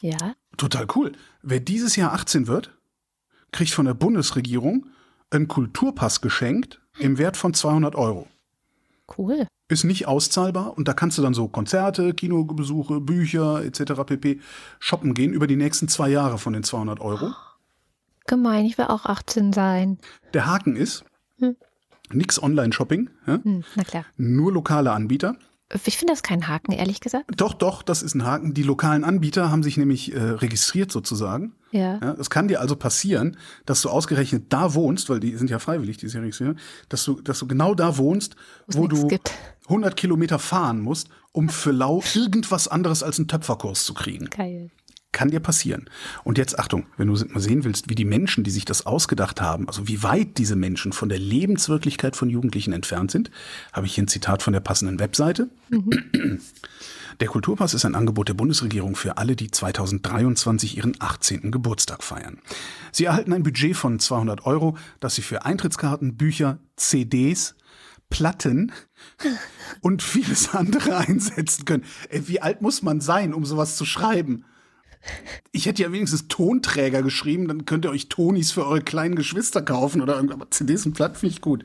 Ja. Total cool. Wer dieses Jahr 18 wird, kriegt von der Bundesregierung einen Kulturpass geschenkt im Wert von 200 Euro. Cool. Ist nicht auszahlbar und da kannst du dann so Konzerte, Kinobesuche, Bücher etc. pp. shoppen gehen über die nächsten zwei Jahre von den 200 Euro. Gemein, ich will auch 18 sein. Der Haken ist, Hm. nix Online-Shopping, ja? Hm, na klar. nur lokale Anbieter. Ich finde das kein Haken, ehrlich gesagt. Doch, doch, das ist ein Haken. Die lokalen Anbieter haben sich nämlich äh, registriert sozusagen. Ja. Ja, es kann dir also passieren, dass du ausgerechnet da wohnst, weil die sind ja freiwillig, die sich registrieren, dass du, dass du genau da wohnst, Wo's wo du gibt. 100 Kilometer fahren musst, um für lau irgendwas anderes als einen Töpferkurs zu kriegen. Geil. Kann dir passieren. Und jetzt Achtung, wenn du mal sehen willst, wie die Menschen, die sich das ausgedacht haben, also wie weit diese Menschen von der Lebenswirklichkeit von Jugendlichen entfernt sind, habe ich hier ein Zitat von der passenden Webseite. Der Kulturpass ist ein Angebot der Bundesregierung für alle, die 2023 ihren 18. Geburtstag feiern. Sie erhalten ein Budget von 200 Euro, das Sie für Eintrittskarten, Bücher, CDs, Platten und vieles andere einsetzen können. Ey, wie alt muss man sein, um sowas zu schreiben? Ich hätte ja wenigstens Tonträger geschrieben, dann könnt ihr euch Tonis für eure kleinen Geschwister kaufen oder irgendwas. Aber CDs und Platten finde ich gut.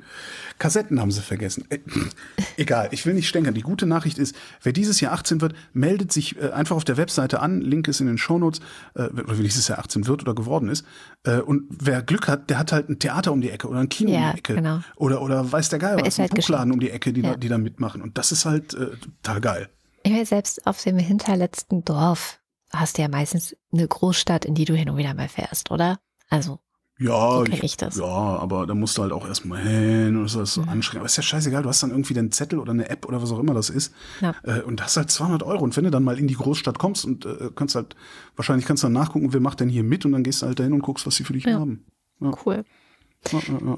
Kassetten haben sie vergessen. Äh, egal, ich will nicht stänkern. Die gute Nachricht ist, wer dieses Jahr 18 wird, meldet sich äh, einfach auf der Webseite an. Link ist in den Shownotes, äh, wie dieses Jahr 18 wird oder geworden ist. Äh, und wer Glück hat, der hat halt ein Theater um die Ecke oder ein Kino um Ja, die Ecke. genau. Oder, oder weiß der Geil, was, ist ein halt Buchladen um die Ecke, die, Ja. da, die da mitmachen. Und das ist halt total geil. Ich meine, selbst auf dem hinterletzten Dorf hast du ja meistens eine Großstadt, in die du hin und wieder mal fährst, oder? Also, Ja, So kenn ich das. ja, aber da musst du halt auch erstmal hin und das ist so anstrengend. Aber ist ja scheißegal, du hast dann irgendwie den Zettel oder eine App oder was auch immer das ist Ja. äh, und hast halt 200 Euro. Und wenn du dann mal in die Großstadt kommst und äh, kannst halt, wahrscheinlich kannst du dann nachgucken, wer macht denn hier mit und dann gehst du halt dahin und guckst, was sie für dich Ja. haben. cool. Ja, ja, ja.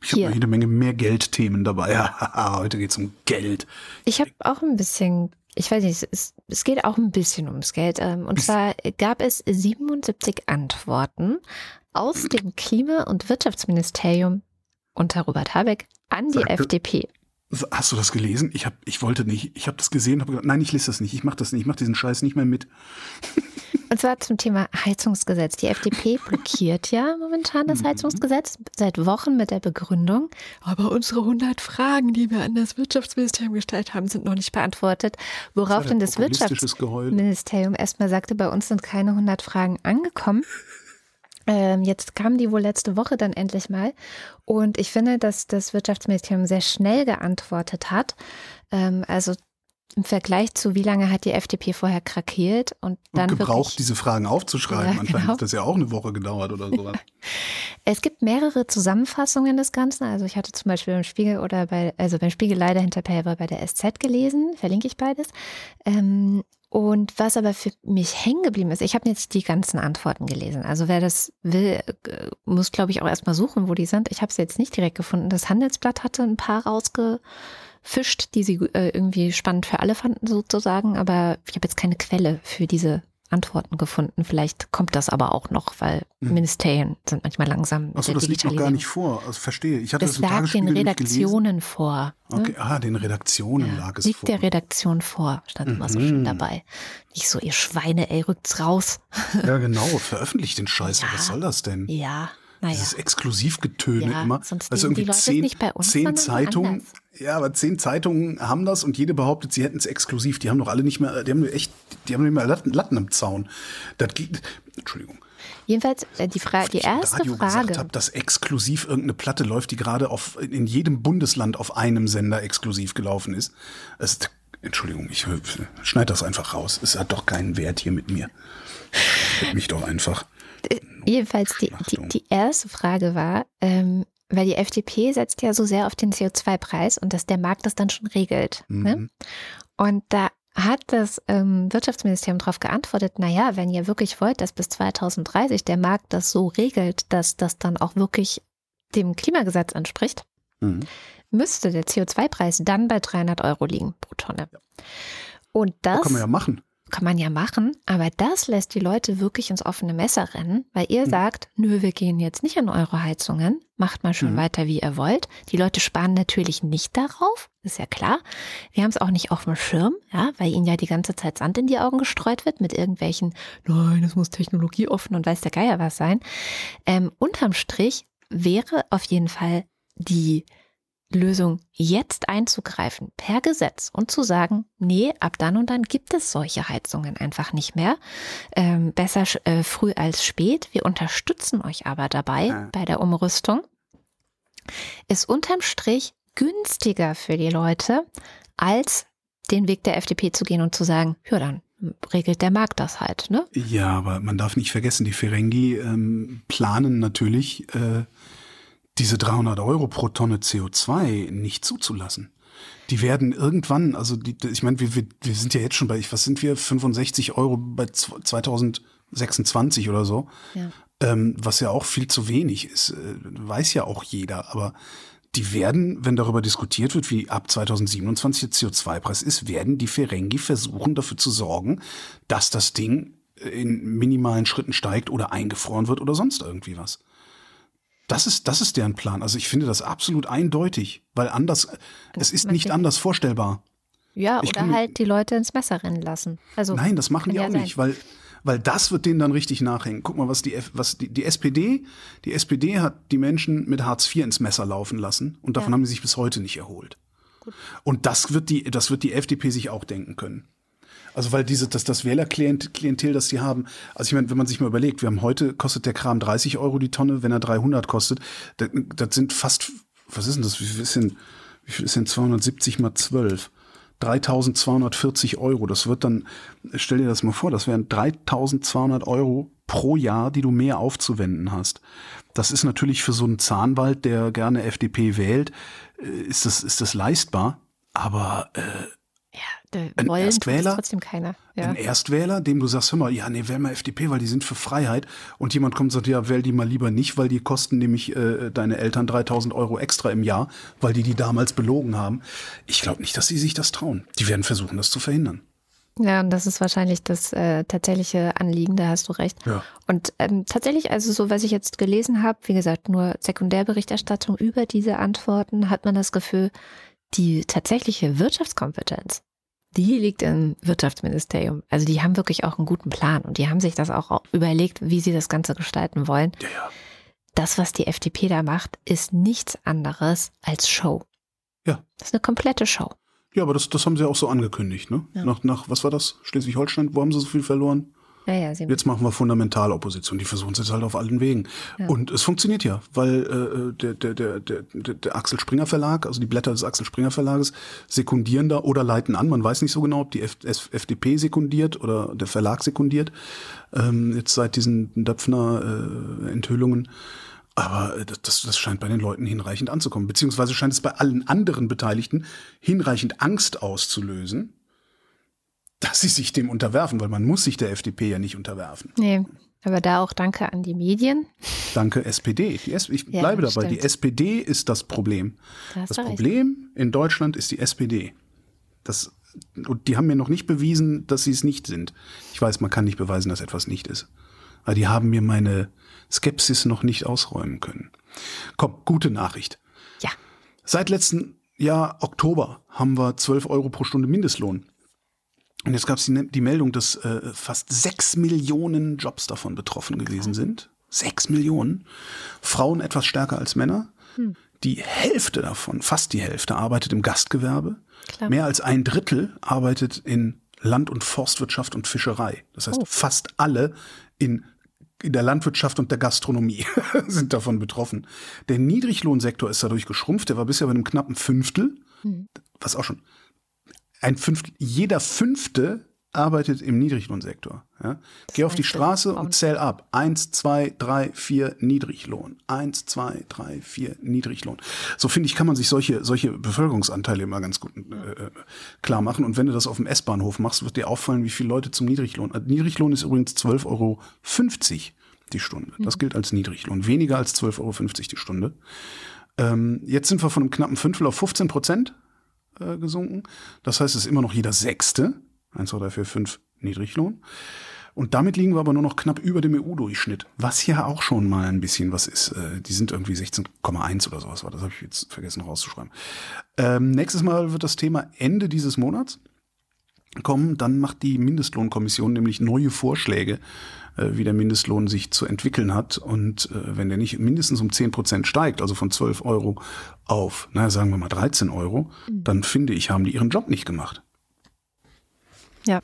Ich habe jede Menge mehr Geldthemen dabei. Ja, heute geht's um Geld. Ich habe auch ein bisschen, ich weiß nicht, es, es geht auch ein bisschen ums Geld. ähm, Und zwar gab es 77 Antworten aus dem Klima- und Wirtschaftsministerium unter Robert Habeck an die Sagte- FDP. Hast du das gelesen? Ich hab, ich wollte nicht. Ich habe das gesehen, habe gesagt, nein, ich lese das nicht. Ich mache das nicht. Ich mache diesen Scheiß nicht mehr mit. Und zwar zum Thema Heizungsgesetz. Die FDP blockiert ja momentan das Mhm. Heizungsgesetz seit Wochen mit der Begründung, aber unsere 100 Fragen, die wir an das Wirtschaftsministerium gestellt haben, sind noch nicht beantwortet. Worauf Das denn das. Wirtschaftsministerium erstmal sagte, bei uns sind keine 100 Fragen angekommen. Ähm, jetzt kamen die wohl letzte Woche dann endlich mal. Und ich finde, dass das Wirtschaftsministerium sehr schnell geantwortet hat. Ähm, also im Vergleich zu, wie lange hat die FDP vorher krakeelt und dann Und gebraucht, wirklich, diese Fragen aufzuschreiben. Ja, Anscheinend genau. hat das ja auch eine Woche gedauert oder sowas. Es gibt mehrere Zusammenfassungen des Ganzen. Also ich hatte zum Beispiel beim Spiegel oder bei, also beim Spiegel leider hinterher bei der SZ gelesen, verlinke ich beides. Ähm, und was aber für mich hängen geblieben ist, ich habe jetzt die ganzen Antworten gelesen. Also wer das will, äh, muss, glaube ich, auch erstmal suchen, wo die sind. Ich habe sie jetzt nicht direkt gefunden. Das Handelsblatt hatte ein paar rausgefischt, die sie äh, irgendwie spannend für alle fanden, sozusagen. Aber ich habe jetzt keine Quelle für diese Antworten gefunden. Vielleicht kommt das aber auch noch, weil Mhm. Ministerien sind manchmal langsam. Achso, das liegt noch gar nicht vor. Also verstehe. Ich hatte das, Das lag den. Redaktionen vor. ne? Okay, ah, den Redaktionen Ja, lag es liegt vor. der Redaktion vor, stand immer so schön Mhm. dabei. Nicht so, ihr Schweine, ey, rückt's raus. Ja, genau. Veröffentlicht den Scheiß. Ja. Was soll das denn? Ja, naja. Dieses Exklusivgetöne Ja, immer. sonst du, lesen die irgendwie Leute zehn, nicht bei uns, zehn Zeitungen. woanders. Ja, aber zehn Zeitungen haben das und jede behauptet, sie hätten es exklusiv. Die haben doch alle nicht mehr, die haben echt, die haben nicht mehr Latten, Latten im Zaun. Das geht, Entschuldigung. Jedenfalls, äh, die, Fra die erste Radio Frage. gesagt habe, dass exklusiv irgendeine Platte läuft, die gerade auf in jedem Bundesland auf einem Sender exklusiv gelaufen ist. Es Entschuldigung, ich schneide das einfach raus. Es hat doch keinen Wert hier mit mir. Mit mich doch einfach. Jedenfalls die, die, die erste Frage war, ähm, weil die FDP setzt ja so sehr auf den CO2-Preis und dass der Markt das dann schon regelt. Ne? Mhm. Und da hat das ähm, Wirtschaftsministerium darauf geantwortet, naja, wenn ihr wirklich wollt, dass bis 2030 der Markt das so regelt, dass das dann auch wirklich dem Klimagesetz entspricht, Mhm. müsste der CO2-Preis dann bei 300 Euro liegen pro Tonne. Und das Kann man ja machen. Kann man ja machen, aber das lässt die Leute wirklich ins offene Messer rennen, weil ihr Mhm. sagt, nö, wir gehen jetzt nicht in eure Heizungen, macht mal schon Mhm. weiter, wie ihr wollt. Die Leute sparen natürlich nicht darauf, ist ja klar. Wir haben es auch nicht auf dem Schirm, ja, weil ihnen ja die ganze Zeit Sand in die Augen gestreut wird mit irgendwelchen, nein, es muss technologieoffen und weiß der Geier was sein. Ähm, unterm Strich wäre auf jeden Fall die Lösung, jetzt einzugreifen per Gesetz und zu sagen, nee, ab dann und dann gibt es solche Heizungen einfach nicht mehr. Ähm, besser äh, früh als spät. Wir unterstützen euch aber dabei Ja. bei der Umrüstung. Ist unterm Strich günstiger für die Leute, als den Weg der FDP zu gehen und zu sagen, ja, dann regelt der Markt das halt, ne? Ja, aber man darf nicht vergessen, die Ferengi ähm, planen natürlich, äh, diese 300 Euro pro Tonne CO2 nicht zuzulassen. Die werden irgendwann, also die, ich meine, wir, wir, wir sind ja jetzt schon bei, was sind wir, 65 Euro bei zw- 2026 oder so, Ja. ähm, was ja auch viel zu wenig ist, äh, weiß ja auch jeder, aber die werden, wenn darüber diskutiert wird, wie ab 2027 der CO2-Preis ist, werden die Ferengi versuchen dafür zu sorgen, dass das Ding in minimalen Schritten steigt oder eingefroren wird oder sonst irgendwie was. Das ist, das ist deren Plan. Also ich finde das absolut eindeutig, weil anders, es ist nicht anders vorstellbar. Ja, Ich oder kann- halt die Leute ins Messer rennen lassen. Also, Nein, das machen die auch nicht, weil, weil das wird denen dann richtig nachhängen. Guck mal, was die, F- was die, die SPD, die SPD hat die Menschen mit Hartz IV ins Messer laufen lassen und davon Ja. haben sie sich bis heute nicht erholt. Und das wird die, das wird die FDP sich auch denken können. Also weil diese, das, das Wählerklientel, das die haben, also ich meine, wenn man sich mal überlegt, wir haben heute, kostet der Kram 30 Euro die Tonne, wenn er 300 kostet, das, das sind fast, was ist denn das, wie viel ist denn, wie viel ist denn 270 mal 12? 3240 Euro, das wird dann, stell dir das mal vor, das wären 3200 Euro pro Jahr, die du mehr aufzuwenden hast. Das ist natürlich für so einen Zahnwald, der gerne FDP wählt, äh, ist das, ist das leistbar, aber äh, Ein tut es Erstwähler? trotzdem keiner. Ja. Ein Erstwähler, dem du sagst, hör mal, ja, nee, wähl mal FDP, weil die sind für Freiheit. Und jemand kommt und sagt, ja, wähl die mal lieber nicht, weil die kosten nämlich äh, deine Eltern 3000 Euro extra im Jahr, weil die die damals belogen haben. Ich glaube nicht, dass sie sich das trauen. Die werden versuchen, das zu verhindern. Ja, und das ist wahrscheinlich das äh, tatsächliche Anliegen, da hast du recht. Ja. Und ähm, tatsächlich, also so, was ich jetzt gelesen habe, wie gesagt, nur Sekundärberichterstattung über diese Antworten, hat man das Gefühl, die tatsächliche Wirtschaftskompetenz, die liegt im Wirtschaftsministerium. Also die haben wirklich auch einen guten Plan und die haben sich das auch überlegt, wie sie das Ganze gestalten wollen. Ja, ja. Das, was die FDP da macht, ist nichts anderes als Show. Ja. Das ist eine komplette Show. Ja, aber das, das haben sie auch so angekündigt, ne? Ja. Nach, nach, was war das? Schleswig-Holstein, wo haben sie so viel verloren? Naja, sie Jetzt machen wir Fundamentalopposition. Die versuchen es jetzt halt auf allen Wegen. Ja. Und es funktioniert ja, weil äh, der, der, der, der, der, Axel Springer Verlag, also die Blätter des Axel Springer Verlages, sekundieren da oder leiten an. Man weiß nicht so genau, ob die F F FDP sekundiert oder der Verlag sekundiert. Ähm, jetzt seit diesen Döpfner-Enthüllungen. Aber äh, das, das scheint bei den Leuten hinreichend anzukommen. Beziehungsweise scheint es bei allen anderen Beteiligten hinreichend Angst auszulösen, dass sie sich dem unterwerfen, weil man muss sich der FDP ja nicht unterwerfen. Nee, aber da auch danke an die Medien. Danke SPD. Die S ich Ja, bleibe dabei. stimmt. Die SPD ist das Problem. Da Das du recht. Problem in Deutschland ist die SPD. Das, und die haben mir noch nicht bewiesen, dass sie es nicht sind. Ich weiß, man kann nicht beweisen, dass etwas nicht ist. Aber die haben mir meine Skepsis noch nicht ausräumen können. Komm, gute Nachricht. Ja. Seit letzten Jahr Oktober haben wir 12 Euro pro Stunde Mindestlohn. Und jetzt gab es die, die Meldung, dass äh, fast sechs Millionen Jobs davon betroffen gewesen sind. Sechs Millionen. Frauen etwas stärker als Männer. Die Hälfte davon, fast die Hälfte, arbeitet im Gastgewerbe. Klar. Mehr als ein Drittel arbeitet in Land- und Forstwirtschaft und Fischerei. Das heißt, Oh. fast alle in, in der Landwirtschaft und der Gastronomie sind davon betroffen. Der Niedriglohnsektor ist dadurch geschrumpft. Der war bisher bei einem knappen Fünftel, was auch schon ein Fünftel, jeder Fünfte arbeitet im Niedriglohnsektor. Ja? Geh auf die Straße und zähl ab. Eins, zwei, drei, vier Niedriglohn. Eins, zwei, drei, vier Niedriglohn. So finde ich, kann man sich solche, solche Bevölkerungsanteile immer ganz gut äh, klar machen. Und wenn du das auf dem S-Bahnhof machst, wird dir auffallen, wie viele Leute zum Niedriglohn. Äh, Niedriglohn ist übrigens 12,50 Euro die Stunde. Das gilt als Niedriglohn. Weniger als 12,50 Euro die Stunde. Ähm, jetzt sind wir von einem knappen Fünftel auf 15 Prozent äh, gesunken. Das heißt, es ist immer noch jeder Sechste. 1, 2, 3, 4, 5 Niedriglohn. Und damit liegen wir aber nur noch knapp über dem EU-Durchschnitt, was ja auch schon mal ein bisschen was ist. Äh, die sind irgendwie 16,1 oder sowas war. Das habe ich jetzt vergessen rauszuschreiben. Ähm, nächstes Mal wird das Thema Ende dieses Monats kommen. Dann macht die Mindestlohnkommission nämlich neue Vorschläge, wie der Mindestlohn sich zu entwickeln hat. Und äh, wenn der nicht mindestens um 10 Prozent steigt, also von 12 Euro auf, na, sagen wir mal 13 Euro, dann finde ich, haben die ihren Job nicht gemacht. Ja.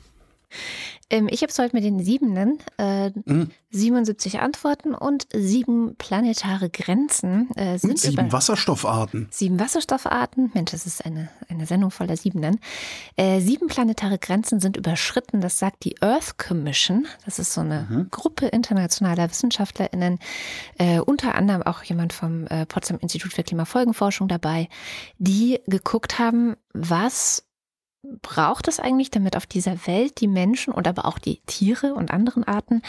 Ähm, ich habe es heute mit den Siebenen. Äh, Mhm. 77 Antworten und sieben planetare Grenzen äh, sind sieben Wasserstoffarten. sieben Wasserstoffarten. Mensch, das ist eine, eine Sendung voller Siebenen. Äh, sieben planetare Grenzen sind überschritten. Das sagt die Earth Commission. Das ist so eine Gruppe internationaler WissenschaftlerInnen. Äh, unter anderem auch jemand vom äh, Potsdam Institut für Klimafolgenforschung dabei, die geguckt haben, was braucht es eigentlich, damit auf dieser Welt die Menschen und aber auch die Tiere und anderen Arten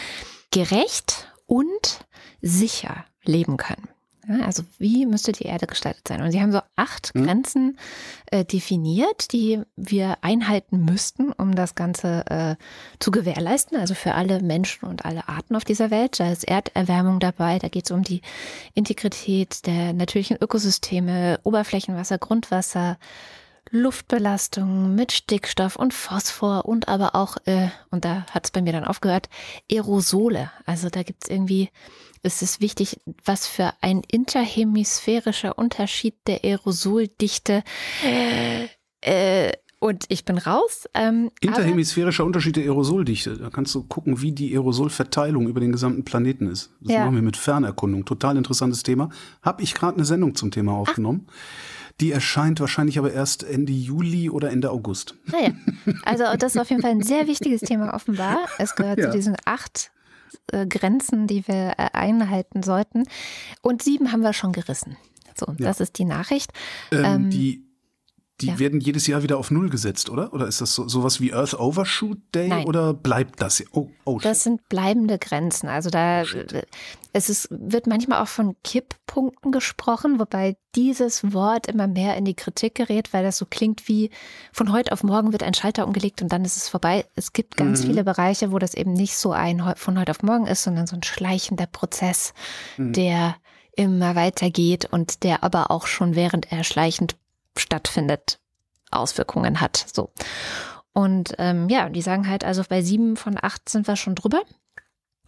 gerecht und sicher leben können. Ja, also wie müsste die Erde gestaltet sein? Und sie haben so acht Mhm. Grenzen äh, definiert, die wir einhalten müssten, um das Ganze äh, zu gewährleisten. Also für alle Menschen und alle Arten auf dieser Welt. Da ist Erderwärmung dabei, da geht es um die Integrität der natürlichen Ökosysteme, Oberflächenwasser, Grundwasser, Luftbelastung mit Stickstoff und Phosphor und aber auch, äh, und da hat es bei mir dann aufgehört, Aerosole. Also da gibt es irgendwie, es ist wichtig, was für ein interhemisphärischer Unterschied der Aerosoldichte. Äh, und ich bin raus. Ähm, aber- Interhemisphärischer Unterschied der Aerosoldichte. Da kannst du gucken, wie die Aerosolverteilung über den gesamten Planeten ist. Das Ja. machen wir mit Fernerkundung. Total interessantes Thema. Hab ich gerade eine Sendung zum Thema aufgenommen. Die erscheint wahrscheinlich aber erst Ende Juli oder Ende August. Naja, also das ist auf jeden Fall ein sehr wichtiges Thema offenbar. Es gehört Ja. zu diesen acht äh, Grenzen, die wir äh, einhalten sollten. Und sieben haben wir schon gerissen. So, das ist die Nachricht. Ähm, Ähm, die die Ja. werden jedes Jahr wieder auf Null gesetzt, oder? Oder ist das so, sowas wie Earth Overshoot Day Nein. oder bleibt das? Oh, oh Das sind bleibende Grenzen. Also da es ist, wird manchmal auch von Kipppunkten gesprochen, wobei dieses Wort immer mehr in die Kritik gerät, weil das so klingt wie von heute auf morgen wird ein Schalter umgelegt und dann ist es vorbei. Es gibt ganz Mhm. viele Bereiche, wo das eben nicht so ein von heute auf morgen ist, sondern so ein schleichender Prozess, Mhm. der immer weitergeht und der aber auch schon während er schleichend stattfindet, Auswirkungen hat. So. Und ähm, ja, die sagen halt, also bei sieben von acht sind wir schon drüber.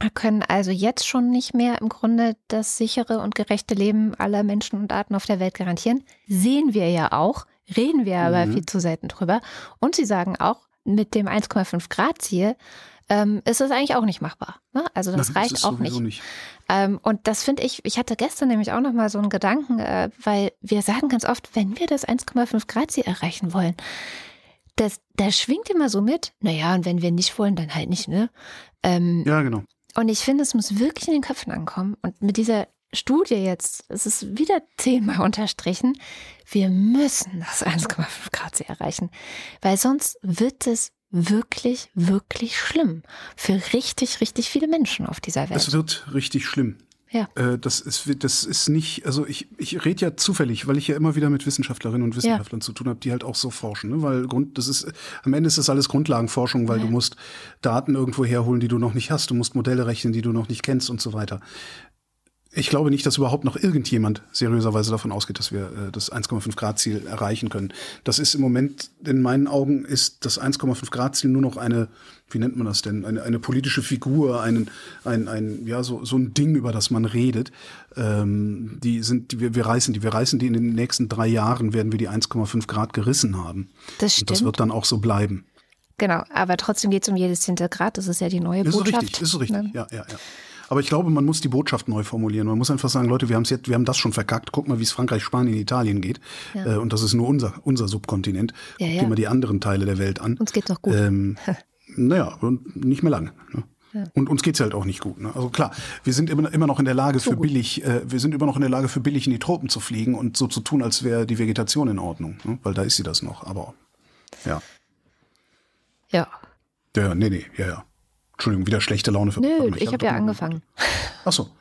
Wir können also jetzt schon nicht mehr im Grunde das sichere und gerechte Leben aller Menschen und Arten auf der Welt garantieren. Sehen wir ja auch, reden wir aber Mhm. viel zu selten drüber. Und sie sagen auch, mit dem 1,5 Grad Ziel ähm, ist es eigentlich auch nicht machbar. Ne? Also das Nein, reicht ist auch nicht. nicht. Ähm, und das finde ich, ich hatte gestern nämlich auch noch mal so einen Gedanken, äh, weil wir sagen ganz oft, wenn wir das 1,5 Grad Ziel erreichen wollen, das, da schwingt immer so mit, naja, und wenn wir nicht wollen, dann halt nicht, ne? Ähm, Ja, genau. und ich finde, es muss wirklich in den Köpfen ankommen. Und mit dieser Studie jetzt, es ist wieder zehnmal unterstrichen, wir müssen das 1,5 Grad Ziel erreichen, weil sonst wird es wirklich, wirklich schlimm für richtig, richtig viele Menschen auf dieser Welt. Es wird richtig schlimm. Ja. Äh, das ist, das ist nicht, also ich, ich rede ja zufällig, weil ich ja immer wieder mit Wissenschaftlerinnen und Wissenschaftlern zu tun habe, die halt auch so forschen. Ne? Weil Grund, das ist, am Ende ist das alles Grundlagenforschung, weil du musst Daten irgendwo herholen, die du noch nicht hast. Du musst Modelle rechnen, die du noch nicht kennst und so weiter. Ich glaube nicht, dass überhaupt noch irgendjemand seriöserweise davon ausgeht, dass wir äh, das 1,5 Grad Ziel erreichen können. Das ist im Moment, in meinen Augen, ist das 1,5 Grad Ziel nur noch eine, wie nennt man das denn, eine, eine politische Figur, einen, ein, ein, ja, so, so ein Ding, über das man redet. Ähm, die sind, die, wir, wir reißen die, wir reißen die in den nächsten drei Jahren, werden wir die 1,5 Grad gerissen haben. Das Und das stimmt. wird dann auch so bleiben. Genau, aber trotzdem geht es um jedes zehnte Grad. Das ist ja die neue Ist Botschaft. richtig, ist richtig, ne? ja, ja, ja. Aber ich glaube, man muss die Botschaft neu formulieren. Man muss einfach sagen, Leute, wir haben jetzt, wir haben das schon verkackt. Guck mal, wie es Frankreich, Spanien, Italien geht. Äh, und das ist nur unser, unser Subkontinent. Ja, Guck ja. dir mal die anderen Teile der Welt an. Uns geht's noch gut. Ähm, naja, und nicht mehr lange. Ne? Und uns geht's halt auch nicht gut. Ne? Also klar, wir sind immer, immer noch in der Lage für billig, äh, wir sind immer noch in der Lage für billig in die Tropen zu fliegen und so zu tun, als wäre die Vegetation in Ordnung. Ne? Weil da ist sie das noch. Aber ja. Ja. Ja, ja, nee, nee, ja, ja. Entschuldigung, wieder schlechte Laune für Nö, mal, ich habe ja angefangen. Ach so.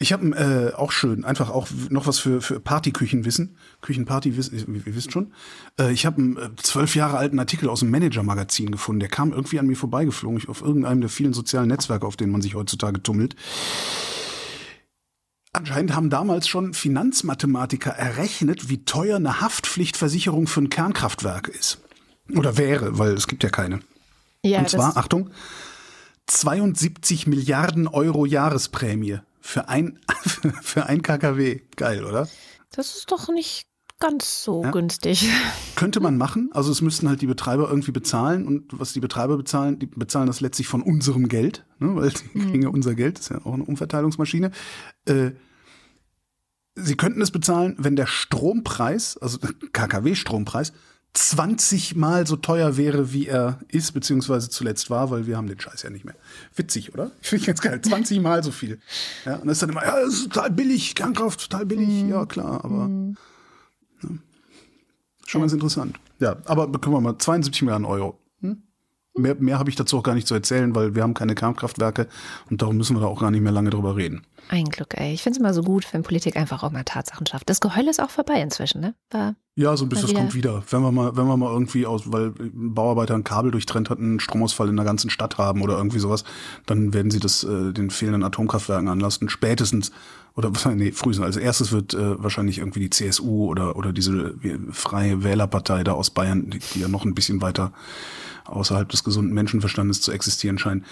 Ich habe äh, auch schön, einfach auch noch was für, für Partyküchenwissen. Küchenpartywissen, ihr, wisst schon. Äh, ich habe einen äh, zwölf Jahre alten Artikel aus dem Manager-Magazin gefunden. Der kam irgendwie an mir vorbeigeflogen, ich, auf irgendeinem der vielen sozialen Netzwerke, auf denen man sich heutzutage tummelt. Anscheinend haben damals schon Finanzmathematiker errechnet, wie teuer eine Haftpflichtversicherung für ein Kernkraftwerk ist. Oder wäre, weil es gibt ja keine. Ja, Und zwar, Achtung, 72 Milliarden Euro Jahresprämie für ein, für ein KKW. Geil, oder? das ist doch nicht ganz so Ja. günstig. Könnte man machen. Also es müssten halt die Betreiber irgendwie bezahlen. Und was die Betreiber bezahlen, die bezahlen das letztlich von unserem Geld. Ne? Weil die kriegen ja unser Geld. Das ist ja auch eine Umverteilungsmaschine. Äh, sie könnten es bezahlen, wenn der Strompreis, also der KKW-Strompreis, 20 Mal so teuer wäre, wie er ist, beziehungsweise zuletzt war, weil wir haben den Scheiß ja nicht mehr. Witzig, oder? Finde ich ganz geil. 20 Mal so viel. Ja, und das ist dann immer, ja, das ist total billig, Kernkraft, total billig. Ja, klar, aber ja. schon ganz interessant. Ja, aber bekommen wir mal 72 Milliarden Euro. Mehr, mehr habe ich dazu auch gar nicht zu erzählen, weil wir haben keine Kernkraftwerke und darum müssen wir da auch gar nicht mehr lange drüber reden. Ein Glück, ey. Ich finde es immer so gut, wenn Politik einfach auch mal Tatsachen schafft. Das Geheul ist auch vorbei inzwischen, ne? War, Ja, so ein bisschen, das kommt wieder. Wenn wir mal, wenn wir mal irgendwie aus, weil ein Bauarbeiter ein Kabel durchtrennt hat, einen Stromausfall in der ganzen Stadt haben oder irgendwie sowas, dann werden sie das äh, den fehlenden Atomkraftwerken anlasten. Spätestens oder nee, frühestens als erstes wird äh, wahrscheinlich irgendwie die CSU oder oder diese äh, freie Wählerpartei da aus Bayern, die, die ja noch ein bisschen weiter außerhalb des gesunden Menschenverstandes zu existieren scheinen,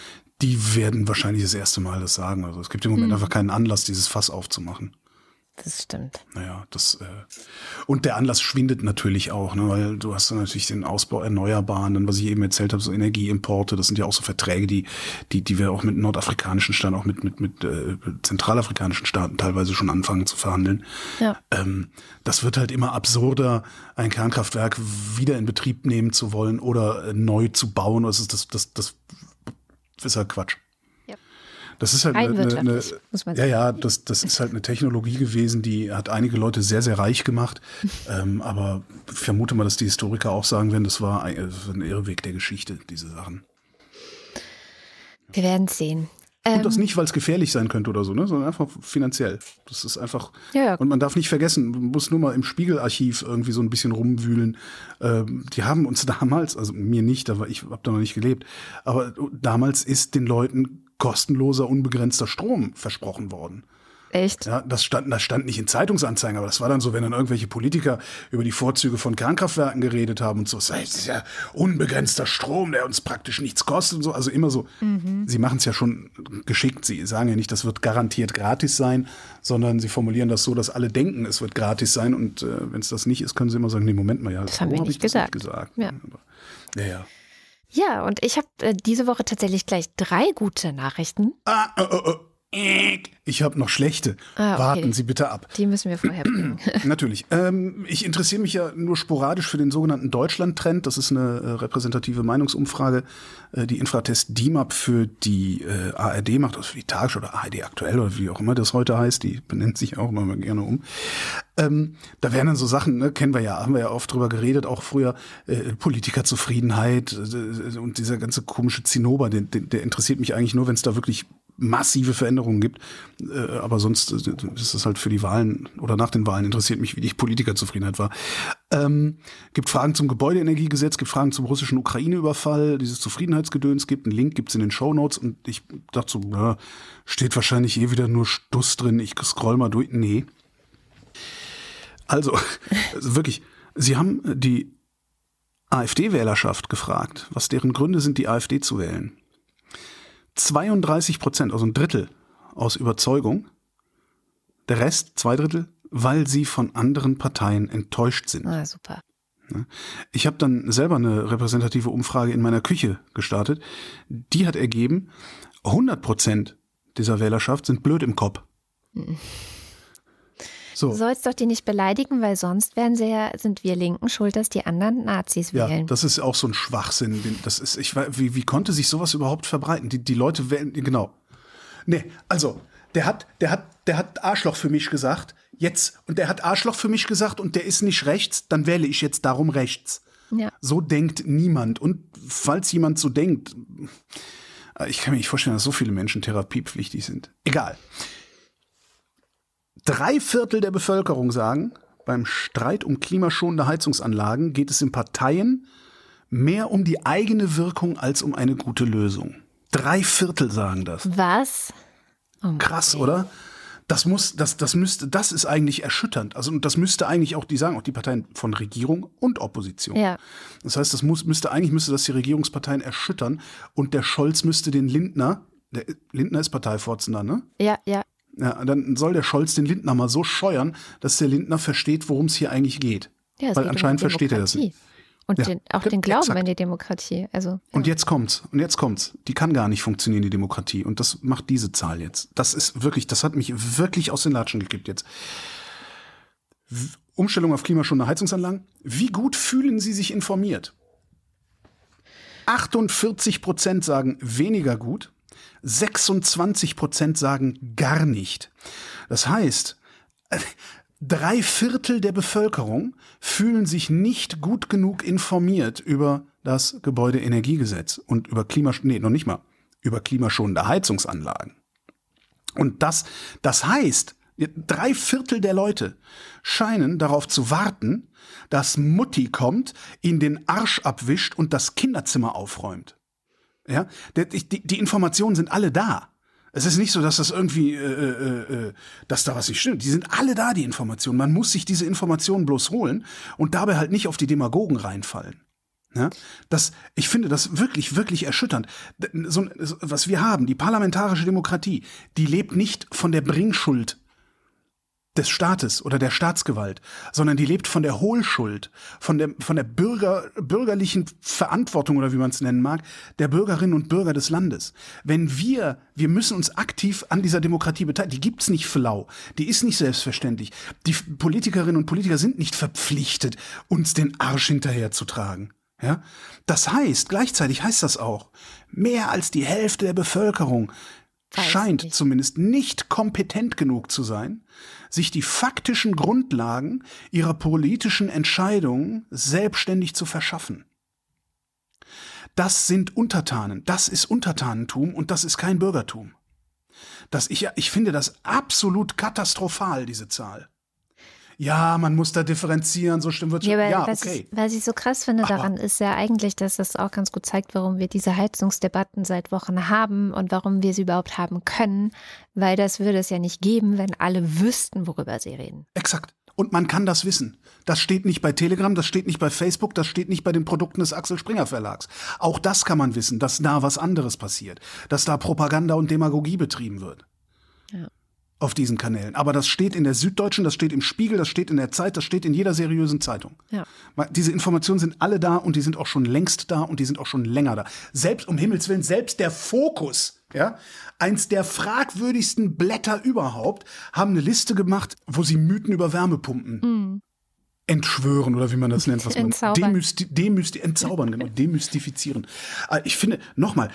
die werden wahrscheinlich das erste Mal das sagen. Also es gibt im Moment einfach keinen Anlass, dieses Fass aufzumachen. Das stimmt. Naja, das äh, und der Anlass schwindet natürlich auch, ne, weil du hast dann natürlich den Ausbau Erneuerbaren, dann was ich eben erzählt habe, so Energieimporte, das sind ja auch so Verträge, die die die wir auch mit nordafrikanischen Staaten, auch mit mit mit äh, zentralafrikanischen Staaten teilweise schon anfangen zu verhandeln. Ja. Ähm, das wird halt immer absurder, ein Kernkraftwerk wieder in Betrieb nehmen zu wollen oder äh, neu zu bauen. Das ist das das das ist halt Quatsch. Ja. Das ist halt eine, eine, muss man ja, sagen. ja, das, das ist halt eine Technologie gewesen, die hat einige Leute sehr, sehr reich gemacht. ähm, aber ich vermute mal, dass die Historiker auch sagen werden, das war ein, das war ein Irrweg der Geschichte, diese Sachen. Wir werden sehen. Und das nicht, weil es gefährlich sein könnte oder so, ne, sondern einfach finanziell. Das ist einfach. Ja, ja. Und man darf nicht vergessen, man muss nur mal im Spiegelarchiv irgendwie so ein bisschen rumwühlen. Ähm, die haben uns damals, also mir nicht, aber ich habe da noch nicht gelebt, aber damals ist den Leuten kostenloser, unbegrenzter Strom versprochen worden. Echt? Ja, das stand, das stand nicht in Zeitungsanzeigen, aber das war dann so, wenn dann irgendwelche Politiker über die Vorzüge von Kernkraftwerken geredet haben und so, das ist ja unbegrenzter Strom, der uns praktisch nichts kostet und so. Also immer so, sie machen es ja schon geschickt. Sie sagen ja nicht, das wird garantiert gratis sein, sondern sie formulieren das so, dass alle denken, es wird gratis sein. Und äh, wenn es das nicht ist, können sie immer sagen, nee, Moment mal, ja, Das haben wir hab nicht ich das gesagt. nicht gesagt. Ja. Aber, ja, ja. Ja, und ich habe äh, diese Woche tatsächlich gleich drei gute Nachrichten. Ah, äh, äh, äh, ich habe noch schlechte. Ah, okay. Warten Sie bitte ab. Die müssen wir vorher bringen. Natürlich. Ähm, ich interessiere mich ja nur sporadisch für den sogenannten Deutschland-Trend. Das ist eine äh, repräsentative Meinungsumfrage, äh, die Infratest DIMAP für die äh, ARD macht, also für die Tagesschau oder ARD aktuell oder wie auch immer das heute heißt. Die benennt sich auch immer gerne um. Ähm, da wären dann so Sachen, ne, kennen wir ja, haben wir ja oft drüber geredet, auch früher äh, Politikerzufriedenheit äh, und dieser ganze komische Zinnober, der, der interessiert mich eigentlich nur, wenn es da wirklich massive Veränderungen gibt. Äh, aber sonst äh, ist es halt für die Wahlen oder nach den Wahlen interessiert mich, wie die Politikerzufriedenheit war. Ähm, gibt Fragen zum Gebäudeenergiegesetz, gibt Fragen zum russischen Ukraine-Überfall, dieses Zufriedenheitsgedöns gibt. Einen Link gibt's in den Shownotes und ich dachte so, na, steht wahrscheinlich eh wieder nur Stuss drin. Ich scroll mal durch. Nee. Also, also wirklich, sie haben die AfD-Wählerschaft gefragt, was deren Gründe sind, die AfD zu wählen. 32 Prozent, also ein Drittel aus Überzeugung. Der Rest, zwei Drittel, weil sie von anderen Parteien enttäuscht sind. Ah, super. Ich habe dann selber eine repräsentative Umfrage in meiner Küche gestartet. Die hat ergeben, 100 Prozent dieser Wählerschaft sind blöd im Kopf. So. Du sollst doch die nicht beleidigen, weil sonst werden sie ja, sind wir Linken schuld, dass die anderen Nazis Ja, wählen. das ist auch so ein Schwachsinn. Das ist, ich, wie, wie konnte sich sowas überhaupt verbreiten? Die, die Leute wählen, genau. Nee, also, der hat, der hat, der hat Arschloch für mich gesagt. Jetzt, und der hat Arschloch für mich gesagt und der ist nicht rechts, dann wähle ich jetzt darum rechts. ja. So denkt niemand. Und falls jemand so denkt, ich kann mir nicht vorstellen, dass so viele Menschen therapiepflichtig sind. Egal. Drei Viertel der Bevölkerung sagen, beim Streit um klimaschonende Heizungsanlagen geht es in Parteien mehr um die eigene Wirkung als um eine gute Lösung. Drei Viertel sagen das. Was? Oh. Krass, oder? Das muss, das, das müsste, das ist eigentlich erschütternd. Also, und das müsste eigentlich auch, die sagen auch die Parteien von Regierung und Opposition. Ja. Das heißt, das muss, müsste, eigentlich müsste das die Regierungsparteien erschüttern und der Scholz müsste den Lindner, der Lindner ist Parteivorsitzender, ne? Ja, ja. Ja, dann soll der Scholz den Lindner mal so scheuern, dass der Lindner versteht, worum es hier eigentlich geht. ja Weil geht um anscheinend die versteht er das nicht. Und Ja, den, auch den Glauben exakt. an die Demokratie. Also, Und jetzt kommt's. Und jetzt kommt's. Die kann gar nicht funktionieren, die Demokratie. Und das macht diese Zahl jetzt. Das ist wirklich, das hat mich wirklich aus den Latschen gekippt jetzt. Umstellung auf klimaschonende Heizungsanlagen. Wie gut fühlen Sie sich informiert? 48 Prozent sagen weniger gut. 26 Prozent sagen gar nicht. Das heißt, drei Viertel der Bevölkerung fühlen sich nicht gut genug informiert über das Gebäudeenergiegesetz und über Klima, nee, noch nicht mal, über klimaschonende Heizungsanlagen. Und das, das heißt, drei Viertel der Leute scheinen darauf zu warten, dass Mutti kommt, ihn den Arsch abwischt und das Kinderzimmer aufräumt. Ja, der- die, die Informationen sind alle da. Es ist nicht so, dass das irgendwie, äh, äh, äh, dass da was nicht stimmt. Die sind alle da, die Informationen. Man muss sich diese Informationen bloß holen und dabei halt nicht auf die Demagogen reinfallen. Ja, das, ich finde das wirklich, wirklich erschütternd. So, was wir haben, die parlamentarische Demokratie, die lebt nicht von der Bringschuld des Staates oder der Staatsgewalt, sondern die lebt von der Hohlschuld, von der, von der Bürger, bürgerlichen Verantwortung oder wie man es nennen mag, der Bürgerinnen und Bürger des Landes. Wenn wir, wir müssen uns aktiv an dieser Demokratie beteiligen, die gibt's nicht flau, die ist nicht selbstverständlich. Die Politikerinnen und Politiker sind nicht verpflichtet, uns den Arsch hinterherzutragen. Ja? Das heißt, gleichzeitig heißt das auch, mehr als die Hälfte der Bevölkerung scheint nicht. zumindest nicht kompetent genug zu sein, sich die faktischen Grundlagen ihrer politischen Entscheidungen selbstständig zu verschaffen. Das sind Untertanen, das ist Untertanentum und das ist kein Bürgertum. Das ich, ich finde das absolut katastrophal, diese Zahl. Ja, man muss da differenzieren, so stimmt wird Ja, aber Ja, was, okay. ich, was ich so krass finde Aber- daran ist ja eigentlich, dass das auch ganz gut zeigt, warum wir diese Heizungsdebatten seit Wochen haben und warum wir sie überhaupt haben können, weil das würde es ja nicht geben, wenn alle wüssten, worüber sie reden. Exakt. Und man kann das wissen. Das steht nicht bei Telegram, das steht nicht bei Facebook, das steht nicht bei den Produkten des Axel Springer Verlags. Auch das kann man wissen, dass da was anderes passiert, dass da Propaganda und Demagogie betrieben wird. Auf diesen Kanälen. Aber das steht in der Süddeutschen, das steht im Spiegel, das steht in der Zeit, das steht in jeder seriösen Zeitung. Ja. Diese Informationen sind alle da und die sind auch schon längst da und die sind auch schon länger da. Selbst, um Himmels Willen, selbst der Fokus, ja, eins der fragwürdigsten Blätter überhaupt, haben eine Liste gemacht, wo sie Mythen über Wärmepumpen entschwören oder wie man das nennt, was man Entzaubern. demysti demysti entzaubern, genau, demystifizieren. Äh, Ich finde, nochmal,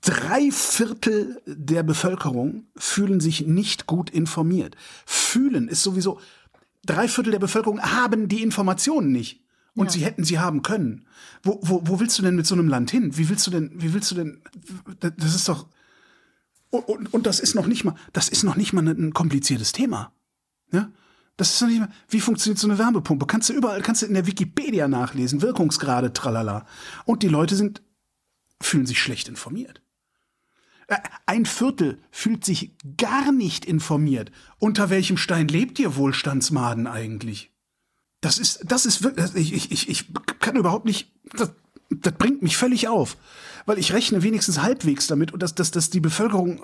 drei Viertel der Bevölkerung fühlen sich nicht gut informiert. Fühlen ist sowieso, drei Viertel der Bevölkerung haben die Informationen nicht. Und sie hätten sie haben können. Wo, wo, wo willst du denn mit so einem Land hin? Wie willst du denn, wie willst du denn, das ist doch, und, und, und das ist noch nicht mal, das ist noch nicht mal ein, ein kompliziertes Thema. Ja? Das ist noch nicht mal, wie funktioniert so eine Wärmepumpe? Kannst du überall, kannst du in der Wikipedia nachlesen, Wirkungsgrade, tralala. Und die Leute sind, fühlen sich schlecht informiert. Ein Viertel fühlt sich gar nicht informiert. Unter welchem Stein lebt ihr Wohlstandsmaden eigentlich? Das ist, das ist wirklich, ich, ich, ich, ich kann überhaupt nicht, das, das bringt mich völlig auf. Weil ich rechne wenigstens halbwegs damit, und dass, dass, dass die Bevölkerung,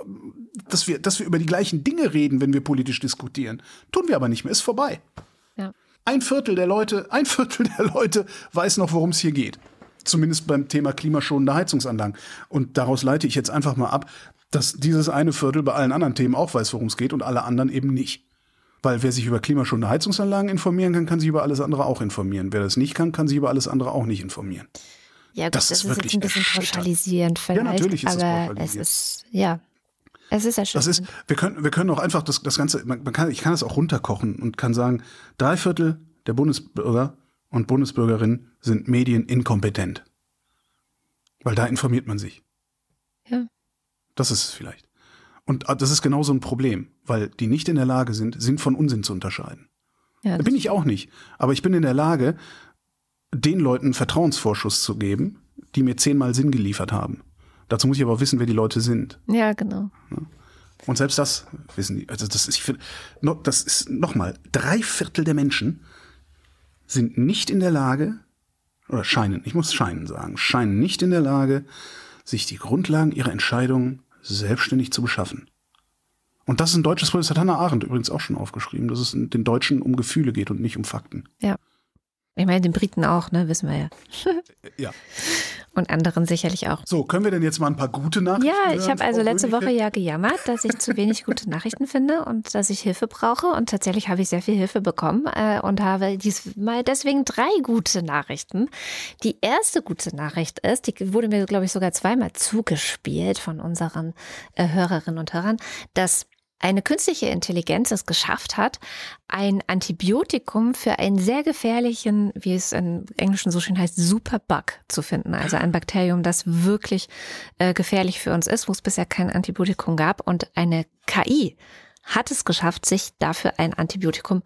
dass wir, dass wir über die gleichen Dinge reden, wenn wir politisch diskutieren. Tun wir aber nicht mehr, ist vorbei. Ja. Ein Viertel der Leute, ein Viertel der Leute weiß noch, worum es hier geht. Zumindest beim Thema klimaschonende Heizungsanlagen. Und daraus leite ich jetzt einfach mal ab, dass dieses eine Viertel bei allen anderen Themen auch weiß, worum es geht und alle anderen eben nicht. Weil wer sich über klimaschonende Heizungsanlagen informieren kann, kann sich über alles andere auch informieren. Wer das nicht kann, kann sich über alles andere auch nicht informieren. Ja, gut, Das das, ist ist, jetzt wirklich ein bisschen pauschalisierend vielleicht, natürlich ist es aber es ist, ja, es ist Das erschütternd. ist, wir können, wir können auch einfach das, das Ganze, man, man kann, ich kann es auch runterkochen und kann sagen, drei Viertel der Bundesbürger und Bundesbürgerinnen sind medieninkompetent. Weil da informiert man sich. Ja. Das ist es vielleicht. Und äh, das ist genauso ein Problem, weil die nicht in der Lage sind, Sinn von Unsinn zu unterscheiden. ja, Da bin ich auch nicht. Aber ich bin in der Lage, den Leuten Vertrauensvorschuss zu geben, die mir zehnmal Sinn geliefert haben. Dazu muss ich aber auch wissen, wer die Leute sind. ja, genau. Und selbst das wissen die. Also das ist, ich finde, das ist nochmal, drei Viertel der Menschen sind nicht in der Lage, oder scheinen, ich muss scheinen sagen, scheinen nicht in der Lage, sich die Grundlagen ihrer Entscheidungen selbstständig zu beschaffen. Und das ist ein deutsches Wort, das hat Hannah Arendt übrigens auch schon aufgeschrieben, dass es den Deutschen um Gefühle geht und nicht um Fakten. Ja. Ich meine, den Briten auch, ne, wissen wir ja. Ja. Und anderen sicherlich auch. So, können wir denn jetzt mal ein paar gute Nachrichten Ja, ich habe also Frau letzte Woche ja gejammert, dass ich zu wenig gute Nachrichten finde und dass ich Hilfe brauche. Und tatsächlich habe ich sehr viel Hilfe bekommen äh, und habe diesmal deswegen drei gute Nachrichten. Die erste gute Nachricht ist, die wurde mir, glaube ich, sogar zweimal zugespielt von unseren äh, Hörerinnen und Hörern, dass eine künstliche Intelligenz es geschafft hat, ein Antibiotikum für einen sehr gefährlichen, wie es im Englischen so schön heißt, Superbug zu finden. Also ein Bakterium, das wirklich äh, gefährlich für uns ist, wo es bisher kein Antibiotikum gab. Und eine KI hat es geschafft, sich dafür ein Antibiotikum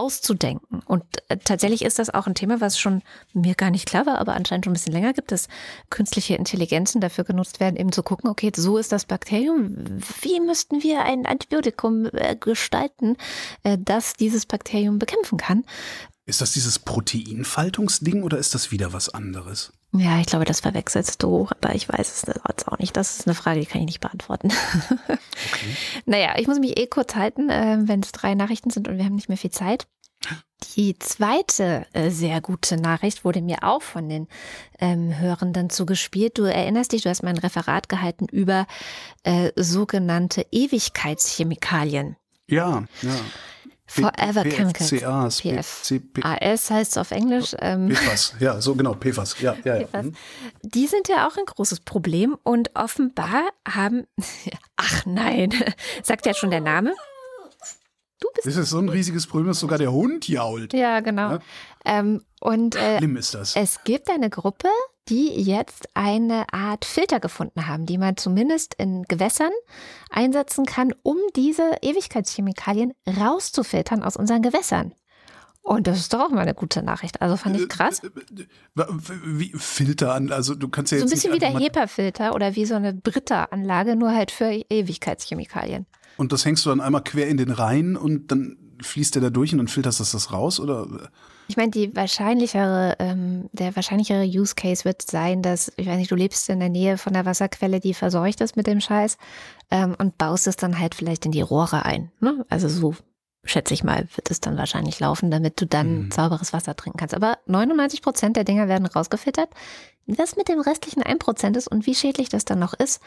auszudenken. Und äh, tatsächlich ist das auch ein Thema, was schon mir gar nicht klar war, aber anscheinend schon ein bisschen länger gibt, dass künstliche Intelligenzen dafür genutzt werden, eben zu gucken, okay, so ist das Bakterium. Wie müssten wir ein Antibiotikum äh, gestalten, äh, das dieses Bakterium bekämpfen kann? Ist das dieses Proteinfaltungsding oder ist das wieder was anderes? Ja, ich glaube, das verwechselst du, aber ich weiß es jetzt auch nicht. Das ist eine Frage, die kann ich nicht beantworten. Naja, ich muss mich eh kurz halten, äh, wenn es drei Nachrichten sind und wir haben nicht mehr viel Zeit. Die zweite äh, sehr gute Nachricht wurde mir auch von den ähm, Hörenden zugespielt. Du erinnerst dich, du hast mein Referat gehalten über äh, sogenannte Ewigkeitschemikalien. Ja, ja. Forever Chemicals. PFCAs, PFAS heißt es auf Englisch. Ähm, PFAS, ja, so genau, PFAS, ja, ja, ja. PFAS. Mhm. Die sind ja auch ein großes Problem und offenbar haben, ach nein, sagt ja schon der Name. Du bist, Das ist so ein riesiges Problem, dass sogar der Hund jault. ja genau. Ja. Ähm, und äh, Schlimm ist das. Es gibt eine Gruppe, die jetzt eine Art Filter gefunden haben, die man zumindest in Gewässern einsetzen kann, um diese Ewigkeitschemikalien rauszufiltern aus unseren Gewässern. Und das ist doch auch mal eine gute Nachricht. Also fand ich krass. Wie Filter an, also du kannst ja So jetzt ein bisschen wie der HEPA-Filter oder wie so eine Brita-Anlage, nur halt für Ewigkeitschemikalien. Und das hängst du dann einmal quer in den Rhein und dann fließt der da durch und dann filterst du das raus oder? Ich meine, die wahrscheinlichere, ähm, der wahrscheinlichere Use Case wird sein, dass, ich weiß nicht, du lebst in der Nähe von der Wasserquelle, die verseucht ist mit dem Scheiß ähm, und baust es dann halt vielleicht in die Rohre ein. Ne? Also so schätze ich mal, wird es dann wahrscheinlich laufen, damit du dann Mhm. sauberes Wasser trinken kannst. Aber 99 Prozent der Dinger werden rausgefiltert. Was mit dem restlichen 1 Prozent ist und wie schädlich das dann noch ist,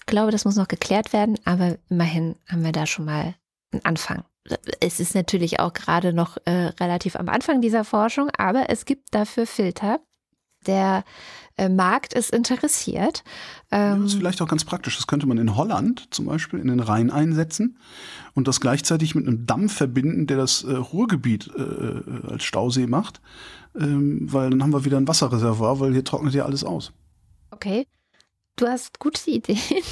ich glaube, das muss noch geklärt werden, aber immerhin haben wir da schon mal einen Anfang. Es ist natürlich auch gerade noch äh, relativ am Anfang dieser Forschung, aber es gibt dafür Filter. Der äh, Markt ist interessiert. Ja, Ähm, das ist vielleicht auch ganz praktisch. Das könnte man in Holland zum Beispiel in den Rhein einsetzen und das gleichzeitig mit einem Damm verbinden, der das äh, Ruhrgebiet äh, als Stausee macht, ähm, weil dann haben wir wieder ein Wasserreservoir, weil hier trocknet ja alles aus. okay. Du hast gute Ideen.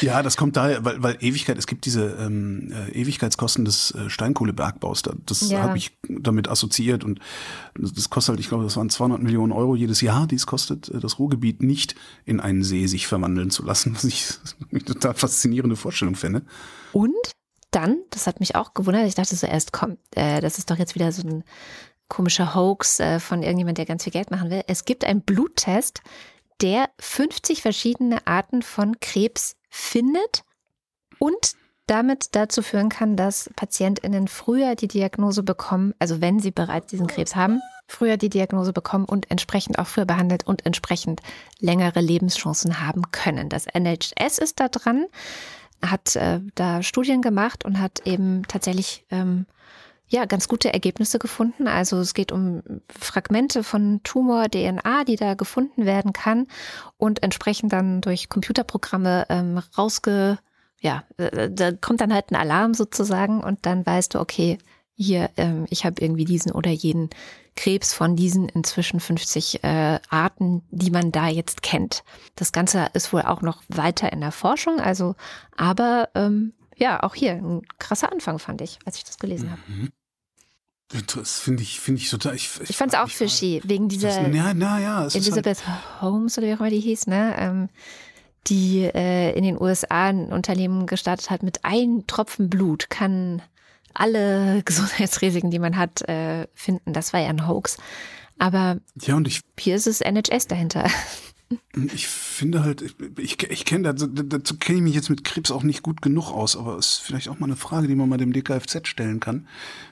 Ja, das kommt daher, weil, weil Ewigkeit, es gibt diese ähm, äh, Ewigkeitskosten des äh, Steinkohlebergbaus. Da, das Ja. habe ich damit assoziiert und das, kostet halt, ich glaube, das waren 200 Millionen Euro jedes Jahr, die es kostet, äh, das Ruhrgebiet nicht in einen See sich verwandeln zu lassen, was ich eine total faszinierende Vorstellung fände. Und dann, das hat mich auch gewundert, ich dachte zuerst, komm, äh, das ist doch jetzt wieder so ein komischer Hoax äh, von irgendjemand, der ganz viel Geld machen will. Es gibt einen Bluttest, der 50 verschiedene Arten von Krebs findet und damit dazu führen kann, dass PatientInnen früher die Diagnose bekommen, also wenn sie bereits diesen Krebs haben, früher die Diagnose bekommen und entsprechend auch früher behandelt und entsprechend längere Lebenschancen haben können. Das NHS ist da dran, hat äh, da Studien gemacht und hat eben tatsächlich ähm, ja ganz gute Ergebnisse gefunden. Also es geht um Fragmente von Tumor-DNA, die da gefunden werden kann und entsprechend dann durch Computerprogramme ähm, rausge ja, äh, da kommt dann halt ein Alarm sozusagen und dann weißt du, okay, hier, ähm, ich habe irgendwie diesen oder jeden Krebs von diesen inzwischen 50 äh, Arten, die man da jetzt kennt. Das Ganze ist wohl auch noch weiter in der Forschung, also, aber ähm, ja, auch hier ein krasser Anfang fand ich, als ich das gelesen habe. Das finde ich, finde ich total. Ich, Ich fand es auch fishy, wegen dieser Das, na, na ja, halt, Elizabeth Holmes oder wie auch immer die hieß, ne? Ähm, die äh, in den USA ein Unternehmen gestartet hat mit einem Tropfen Blut, kann alle Gesundheitsrisiken, die man hat, äh, finden. Das war ja ein Hoax. Aber ja, und ich, hier ist es NHS dahinter. ich finde halt, ich, ich, kenne dazu, dazu kenne ich mich jetzt mit Krebs auch nicht gut genug aus, aber es ist vielleicht auch mal eine Frage, die man mal dem DKFZ stellen kann.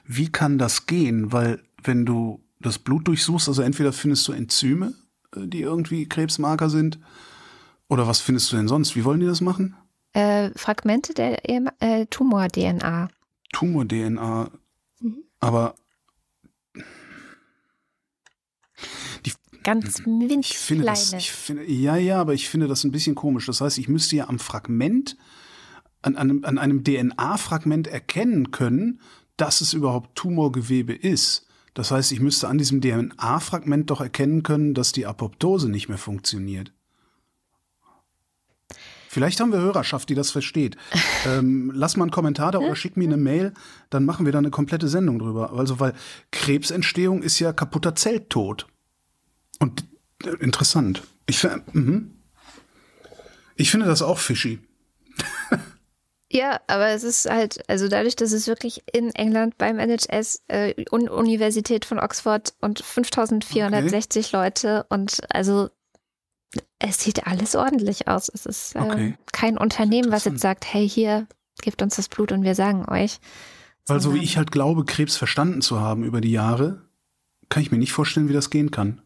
Wie kann das gehen? Weil wenn du das Blut durchsuchst, also entweder findest du Enzyme, äh, die irgendwie Krebsmarker sind, oder was findest du denn sonst? Wie wollen die das machen? Äh, Fragmente der EM äh, Tumor-DNA. Tumor-DNA. Mhm. Aber Ganz winzig ich finde das, kleine. ich finde, ja, ja, aber ich finde das ein bisschen komisch. Das heißt, ich müsste ja am Fragment, an, an, an einem DNA-Fragment erkennen können, dass es überhaupt Tumorgewebe ist. Das heißt, ich müsste an diesem DNA-Fragment doch erkennen können, dass die Apoptose nicht mehr funktioniert. Vielleicht haben wir Hörerschaft, die das versteht. ähm, lass mal einen Kommentar da oder schick mir eine Mail, dann machen wir da eine komplette Sendung drüber. Also, weil Krebsentstehung ist ja kaputter Zelltod. Und äh, interessant. Ich, mhm. ich finde das auch fishy. Ja, aber es ist halt, also dadurch, dass es wirklich in England beim NHS äh, Un Universität von Oxford und 5460 Leute und also es sieht alles ordentlich aus. Es ist äh, Okay. kein Unternehmen, was jetzt sagt, hey, hier, gebt uns das Blut und wir sagen euch. Weil so wie ich halt glaube, Krebs verstanden zu haben über die Jahre, kann ich mir nicht vorstellen, wie das gehen kann.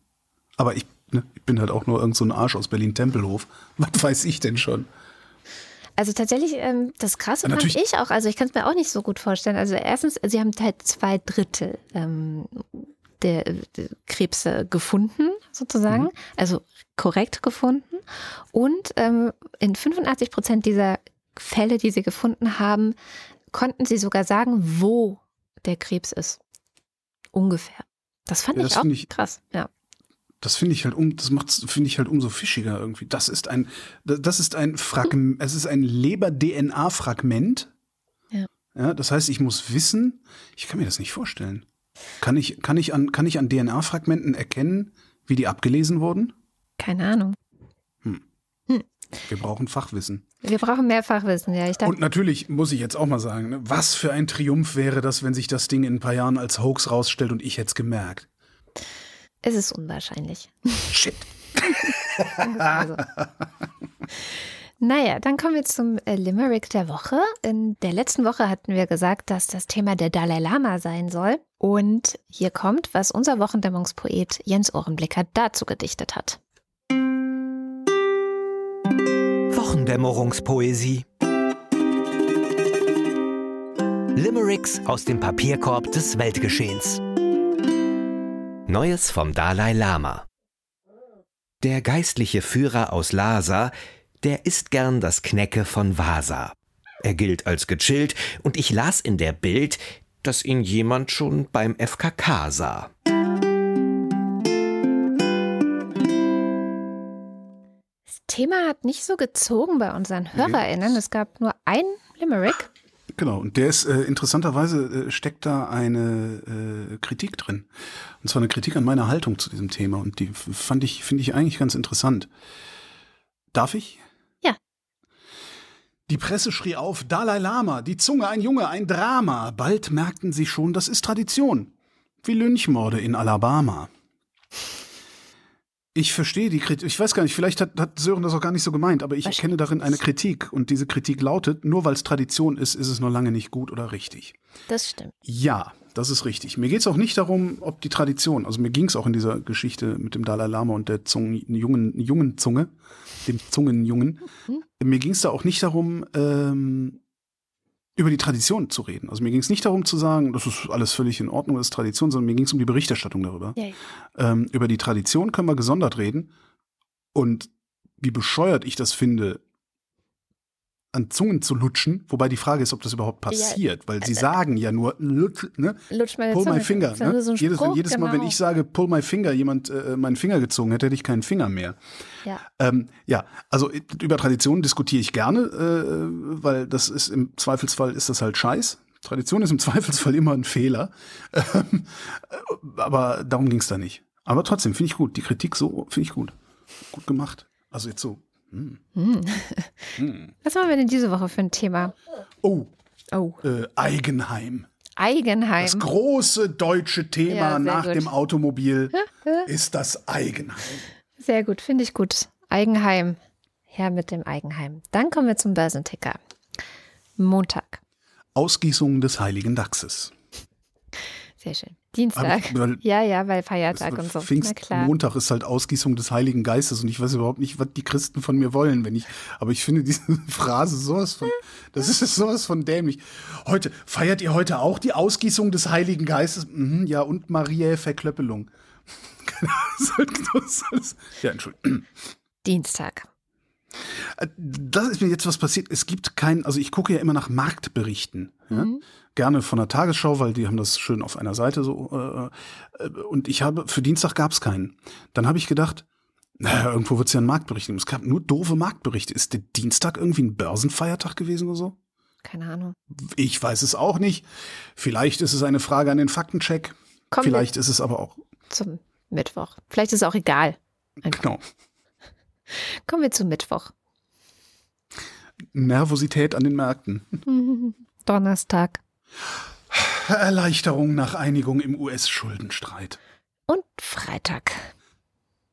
Aber ich, ne, ich bin halt auch nur irgend so ein Arsch aus Berlin-Tempelhof. Was weiß ich denn schon? Also tatsächlich, ähm, das Krasse fand Natürlich- ich auch. Also ich kann es mir auch nicht so gut vorstellen. Also erstens, sie haben halt zwei Drittel ähm, der, der Krebse gefunden, sozusagen. Mhm. Also korrekt gefunden. Und ähm, in 85 Prozent dieser Fälle, die sie gefunden haben, konnten sie sogar sagen, wo der Krebs ist. Ungefähr. Das fand Ja, ich das auch ich- krass. Ja. Das finde ich halt um, das macht, finde ich halt umso fischiger irgendwie. Das ist ein, das ist ein Fragment, es ist ein Leber-DNA-Fragment. Ja. Ja, das heißt, ich muss wissen, ich kann mir das nicht vorstellen. Kann ich, kann ich an, kann ich an DNA-Fragmenten erkennen, wie die abgelesen wurden? Keine Ahnung. Wir brauchen Fachwissen. Wir brauchen mehr Fachwissen, ja. Ich dachte, Und natürlich muss ich jetzt auch mal sagen, ne, was für ein Triumph wäre das, wenn sich das Ding in ein paar Jahren als Hoax rausstellt und ich hätte es gemerkt. Es ist unwahrscheinlich. Shit. Also. Naja, dann kommen wir zum äh, Limerick der Woche. In der letzten Woche hatten wir gesagt, dass das Thema der Dalai Lama sein soll. Und hier kommt, was unser Wochendämmungspoet Jens Ohrenblicker dazu gedichtet hat. Wochendämmerungspoesie. Limericks aus dem Papierkorb des Weltgeschehens. Neues vom Dalai Lama. Der geistliche Führer aus Lhasa, der isst gern das Knecke von Vasa. Er gilt als gechillt und ich las in der Bild, dass ihn jemand schon beim FKK sah. Das Thema hat nicht so gezogen bei unseren HörerInnen. Es gab nur ein Limerick. Genau, und der ist äh, interessanterweise äh, steckt da eine äh, Kritik drin. Und zwar eine Kritik an meiner Haltung zu diesem Thema. Und die fand ich, finde ich eigentlich ganz interessant. Darf ich? Ja. Die Presse schrie auf, Dalai Lama, die Zunge, ein Junge, ein Drama. Bald merkten sie schon, das ist Tradition. Wie Lynchmorde in Alabama. Ich verstehe die Kritik. Ich weiß gar nicht, vielleicht hat, hat Sören das auch gar nicht so gemeint, aber ich erkenne darin eine Kritik. Und diese Kritik lautet, nur weil es Tradition ist, ist es noch lange nicht gut oder richtig. Das stimmt. Ja, das ist richtig. Mir geht es auch nicht darum, ob die Tradition, also mir ging es auch in dieser Geschichte mit dem Dalai Lama und der Zungen, jungen, jungen Zunge, dem Zungenjungen, mir ging es da auch nicht darum, ähm, über die Tradition zu reden. Also mir ging es nicht darum zu sagen, das ist alles völlig in Ordnung, das ist Tradition, sondern mir ging es um die Berichterstattung darüber. Ähm, über die Tradition können wir gesondert reden. Und wie bescheuert ich das finde, an Zungen zu lutschen, wobei die Frage ist, ob das überhaupt passiert, weil sie sagen ja nur, lutsch, ne? Lutsch meine Pull Zunge. my finger. Ne? so jedes wenn, Spruch, jedes Mal, wenn genau. ich sage, pull my finger, jemand äh, meinen Finger gezogen hätte, hätte ich keinen Finger mehr. Ja. Ähm, ja, also äh, über Traditionen diskutiere ich gerne, äh, weil das ist im Zweifelsfall ist das halt Scheiß. Tradition ist im Zweifelsfall immer ein Fehler. Ähm, äh, aber darum ging es da nicht. Aber trotzdem finde ich gut. Die Kritik so finde ich gut. Gut gemacht. Also jetzt so. Was haben wir denn diese Woche für ein Thema? Oh, Oh, äh, Eigenheim. Eigenheim. Das große deutsche Thema Ja, nach gut. dem Automobil ist das Eigenheim. Sehr gut, finde ich gut. Eigenheim. Her mit dem Eigenheim. Dann kommen wir zum Börsenticker. Montag. Ausgießung des heiligen Dachses. Sehr schön. Dienstag. Aber- weil- ja, ja, weil Feiertag und so. Pfingstmontag ist halt Ausgießung des Heiligen Geistes und ich weiß überhaupt nicht, was die Christen von mir wollen, wenn ich, aber ich finde diese Phrase sowas von, das ist sowas von dämlich. Heute, feiert ihr heute auch die Ausgießung des Heiligen Geistes? Mhm, ja, und Mariä Verklöppelung. Halt- ist- ja, Entschuldigung. Dienstag. Das ist mir jetzt was passiert. Es gibt kein, also ich gucke ja immer nach Marktberichten. Ja? Gerne von der Tagesschau, weil die haben das schön auf einer Seite so. Äh, äh, und ich habe, für Dienstag gab es keinen. Dann habe ich gedacht, naja, irgendwo wird es ja einen Marktbericht geben. Es gab nur doofe Marktberichte. Ist der Dienstag irgendwie ein Börsenfeiertag gewesen oder so? Keine Ahnung. Ich weiß es auch nicht. Vielleicht ist es eine Frage an den Faktencheck. Kommen Vielleicht ist es aber auch, zum Mittwoch. Vielleicht ist es auch egal. Einfach. genau, Kommen wir zum Mittwoch. Nervosität an den Märkten. Donnerstag. Erleichterung nach Einigung im US-Schuldenstreit. Und Freitag.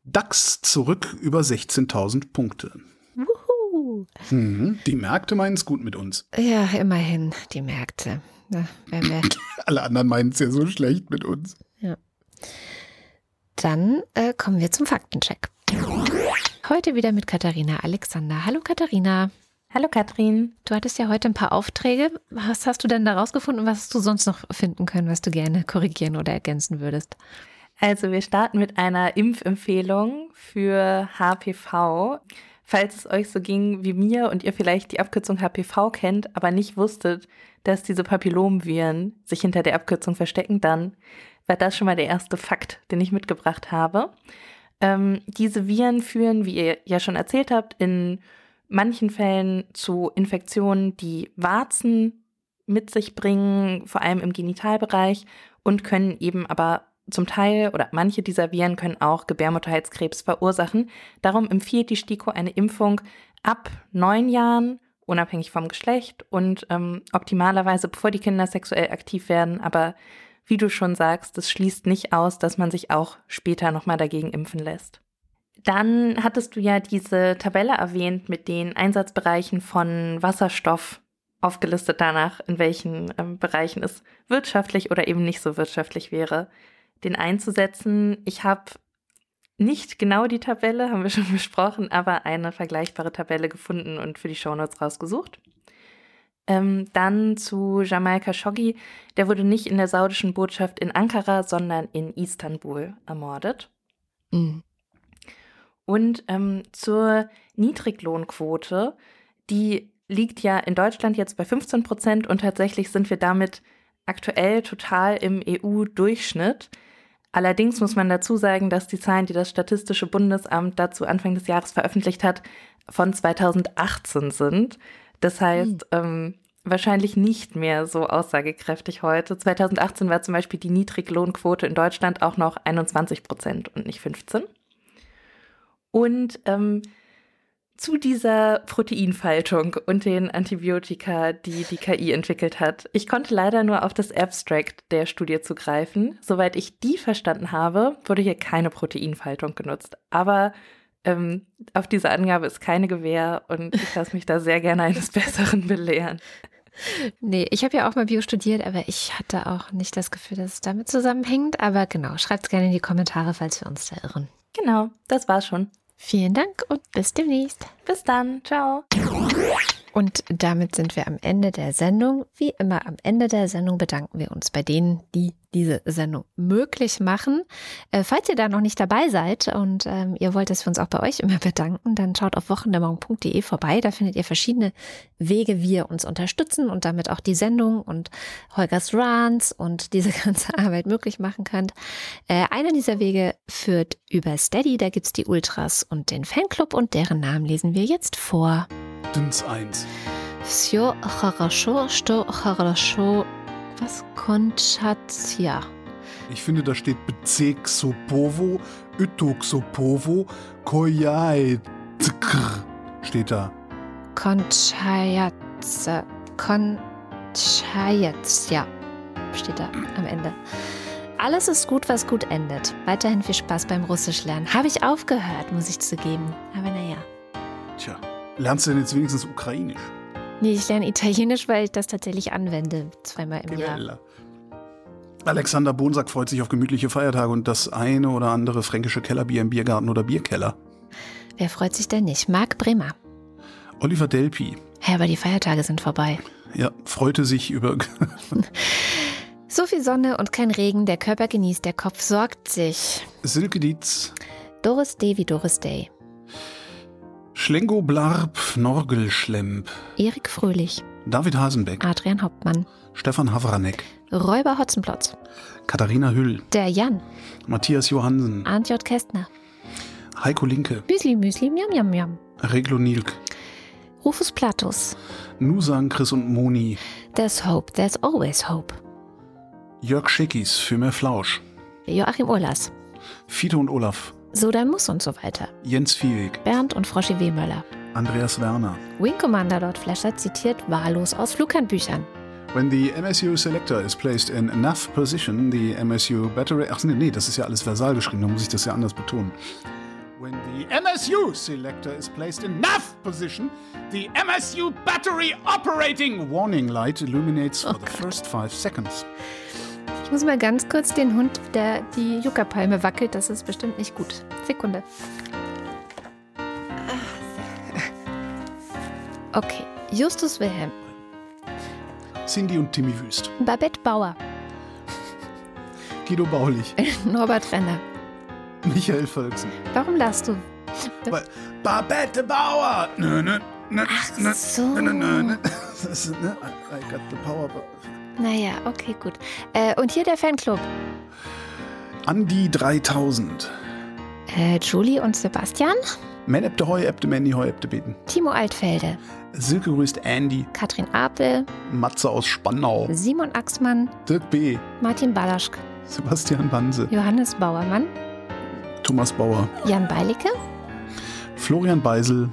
DAX zurück über 16.000 Punkte. Wuhu. Mhm. Die Märkte meinen es gut mit uns. Ja, immerhin die Märkte. Wir Alle anderen meinen es ja so schlecht mit uns. Dann äh, kommen wir zum Faktencheck. Heute wieder mit Katharina Alexander. Hallo Katharina. Hallo Katrin. Du hattest ja heute ein paar Aufträge. Was hast du denn da rausgefunden und was hast du sonst noch finden können, was du gerne korrigieren oder ergänzen würdest? Also wir starten mit einer Impfempfehlung für HPV. Falls es euch so ging wie mir und ihr vielleicht die Abkürzung HPV kennt, aber nicht wusstet, dass diese Papillomviren sich hinter der Abkürzung verstecken, dann war das schon mal der erste Fakt, den ich mitgebracht habe. Ähm, diese Viren führen, wie ihr ja schon erzählt habt, in manchen Fällen zu Infektionen, die Warzen mit sich bringen, vor allem im Genitalbereich und können eben aber zum Teil oder manche dieser Viren können auch Gebärmutterhalskrebs verursachen. Darum empfiehlt die STIKO eine Impfung ab neun Jahren, unabhängig vom Geschlecht und ähm, optimalerweise bevor die Kinder sexuell aktiv werden. Aber wie du schon sagst, das schließt nicht aus, dass man sich auch später nochmal dagegen impfen lässt. Dann hattest du ja diese Tabelle erwähnt mit den Einsatzbereichen von Wasserstoff aufgelistet danach, in welchen ähm, Bereichen es wirtschaftlich oder eben nicht so wirtschaftlich wäre, den einzusetzen. Ich habe nicht genau die Tabelle, haben wir schon besprochen, aber eine vergleichbare Tabelle gefunden und für die Shownotes rausgesucht. Ähm, dann zu Jamal Khashoggi. Der wurde nicht in der saudischen Botschaft in Ankara, sondern in Istanbul ermordet. Mhm. Und ähm, zur Niedriglohnquote, die liegt ja in Deutschland jetzt bei 15 Prozent und tatsächlich sind wir damit aktuell total im EU-Durchschnitt. Allerdings muss man dazu sagen, dass die Zahlen, die das Statistische Bundesamt dazu Anfang des Jahres veröffentlicht hat, von 2018 sind. Das heißt, mhm. ähm, wahrscheinlich nicht mehr so aussagekräftig heute. 2018 war zum Beispiel die Niedriglohnquote in Deutschland auch noch 21 Prozent und nicht 15. Und ähm, zu dieser Proteinfaltung und den Antibiotika, die die KI entwickelt hat. Ich konnte leider nur auf das Abstract der Studie zugreifen. Soweit ich die verstanden habe, wurde hier keine Proteinfaltung genutzt. Aber ähm, auf diese Angabe ist keine Gewähr und ich lasse mich da sehr gerne eines Besseren belehren. Nee, ich habe ja auch mal Bio studiert, aber ich hatte auch nicht das Gefühl, dass es damit zusammenhängt. Aber genau, schreibt es gerne in die Kommentare, falls wir uns da irren. Genau, das war's schon. Vielen Dank und bis demnächst. Bis dann. Ciao. Und damit sind wir am Ende der Sendung. Wie immer am Ende der Sendung bedanken wir uns bei denen, die diese Sendung möglich machen. Äh, falls ihr da noch nicht dabei seid und ähm, ihr wollt, dass wir uns auch bei euch immer bedanken, dann schaut auf wochendämmerung.de vorbei. Da findet ihr verschiedene Wege, wie ihr uns unterstützen und damit auch die Sendung und Holgers Runs und diese ganze Arbeit möglich machen könnt. Äh, einer dieser Wege führt über Steady. Da gibt's die Ultras und den Fanclub und deren Namen lesen wir jetzt vor. Dünns 1. Все хорошо, что хорошо. Was Konchatia? Ich finde, da steht Bezeksopovo, Ytoksopovo, Koyaitskr. Steht da. Konchayatze. Konchayatja. Steht da am Ende. Alles ist gut, was gut endet. Weiterhin viel Spaß beim Russisch lernen. Habe ich aufgehört, muss ich zugeben. Aber naja. Tja. Lernst du denn jetzt wenigstens Ukrainisch? Nee, ich lerne Italienisch, weil ich das tatsächlich anwende, zweimal im Gewelle. Jahr. Alexander Bonsack freut sich auf gemütliche Feiertage und das eine oder andere fränkische Kellerbier im Biergarten oder Bierkeller. Wer freut sich denn nicht? Marc Bremer. Oliver Delpi. Ja, aber die Feiertage sind vorbei. Ja, freute sich über. so viel Sonne und kein Regen, der Körper genießt, der Kopf sorgt sich. Silke Dietz. Doris Day wie Doris Day. Schlengo Blarb, Norgelschlemp. Erik Fröhlich. David Hasenbeck. Adrian Hauptmann. Stefan Havranek. Räuber Hotzenplotz. Katharina Hüll. Der Jan. Matthias Johansen. Arndt J. Kästner. Heiko Linke. Müsli Müsli Miam Miam Miam. Reglo Nilk. Rufus Platus. Nusan, Chris und Moni. There's hope, there's always hope. Jörg Schickis für mehr Flausch. Joachim Urlas. Fiete und Olaf. So dann muss und so weiter. Jens Viehweg. Bernd und Froschi Wehmöller. Andreas Werner. Wing Commander Lord Flasher zitiert wahllos aus Flughandbüchern. When the MSU selector is placed in enough position, the MSU battery. Ach nee, nee, das ist ja alles versal geschrieben, da muss ich das ja anders betonen. When the MSU selector is placed in enough position, the MSU battery operating warning light illuminates for oh the first five seconds. Ich muss mal ganz kurz den Hund, der die Yucca-Palme wackelt. Das ist bestimmt nicht gut. Sekunde. Okay. Justus Wilhelm. Cindy und Timmy Wüst. Babette Bauer. Guido Baulich. Norbert Renner. Michael Volksen. Warum lachst du? Weil- Babette Bauer! Nö, nö, nö, Ach nö, so. nö, nö, nö, ne? I got the power. Naja, okay, gut. Äh, und hier der Fanclub. Andi 3000. Äh, Julie und Sebastian. Men ebte Heu, ebte Manny Heu, ebte Beten. Timo Altfelde. Silke grüßt Andy. Katrin Apel. Matze aus Spandau. Simon Axmann. Dirk B. Martin Balaschk. Sebastian Banse. Johannes Bauermann. Thomas Bauer. Jan Beilicke. Florian Beisel.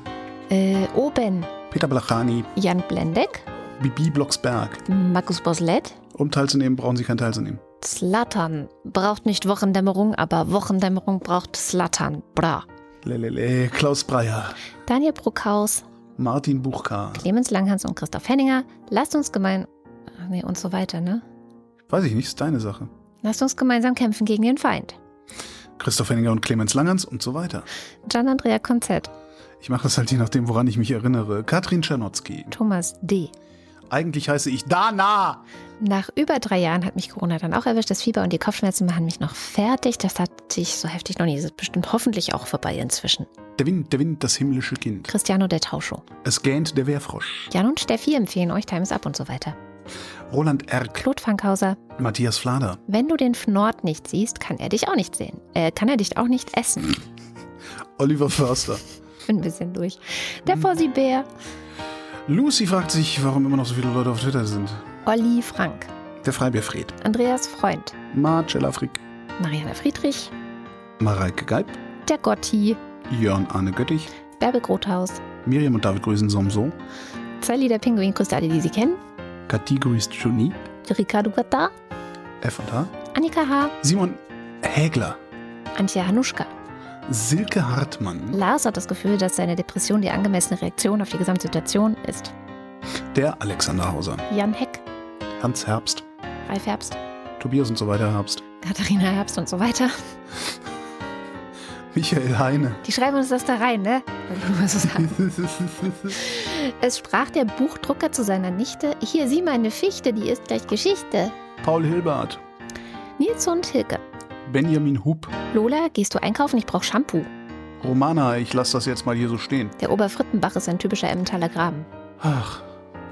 Äh, Oben. Peter Blachani. Jan Blendeck. Bibi Blocksberg. Markus Boslett. Um teilzunehmen, brauchen Sie keinen teilzunehmen. Slattern. Braucht nicht Wochendämmerung, aber Wochendämmerung braucht Slattern. Bra. Lelele. Klaus Breyer. Daniel Bruckhaus. Martin Buchka. Clemens Langhans und Christoph Henninger. Lasst uns gemein. Ach nee, und so weiter, ne? Weiß ich nicht, ist deine Sache. Lasst uns gemeinsam kämpfen gegen den Feind. Christoph Henninger und Clemens Langerns und so weiter. Gian Andrea Konzett. Ich mache das halt je nachdem, woran ich mich erinnere. Katrin Czernotzki. Thomas D. Eigentlich heiße ich Dana. Nach über drei Jahren hat mich Corona dann auch erwischt. Das Fieber und die Kopfschmerzen machen mich noch fertig. Das hatte ich so heftig noch nie. Das ist bestimmt hoffentlich auch vorbei inzwischen. Der Wind, der Wind, das himmlische Kind. Cristiano der Tauscho. Es gähnt der Wehrfrosch. Jan und Steffi empfehlen euch Times Up und so weiter. Roland Erck. Claude Fankhauser. Matthias Flader. Wenn du den Fnord nicht siehst, kann er dich auch nicht sehen. Äh, kann er dich auch nicht essen. Oliver Förster. Bin ein bisschen durch. Der Fossi Bär. Lucy fragt sich, warum immer noch so viele Leute auf Twitter sind. Olli Frank. Der Freibierfried. Andreas Freund. Marcella Frick. Mariana Friedrich. Mareike Geib. Der Gotti. Jörn Arne Göttich. Bärbe Grothaus. Miriam und David grüßen Somso. Sally der Pinguin grüßt alle, die sie kennen. Kathi grüßt Juni. Ricardo Gatta. F und H. Annika H. Simon Hägler. Antje Hanuschka. Silke Hartmann. Lars hat das Gefühl, dass seine Depression die angemessene Reaktion auf die Gesamtsituation ist. Der Alexander Hauser. Jan Heck. Hans Herbst. Ralf Herbst. Tobias und so weiter Herbst. Katharina Herbst und so weiter. Michael Heine. Die schreiben uns das da rein, ne? So. Es sprach der Buchdrucker zu seiner Nichte. Hier, sieh meine Fichte, die ist gleich Geschichte. Paul Hilbert. Nils und Hilke. Benjamin Hub. Lola, gehst du einkaufen? Ich brauch Shampoo. Romana, ich lasse das jetzt mal hier so stehen. Der Oberfrittenbach ist ein typischer Emmentaler Graben. Ach,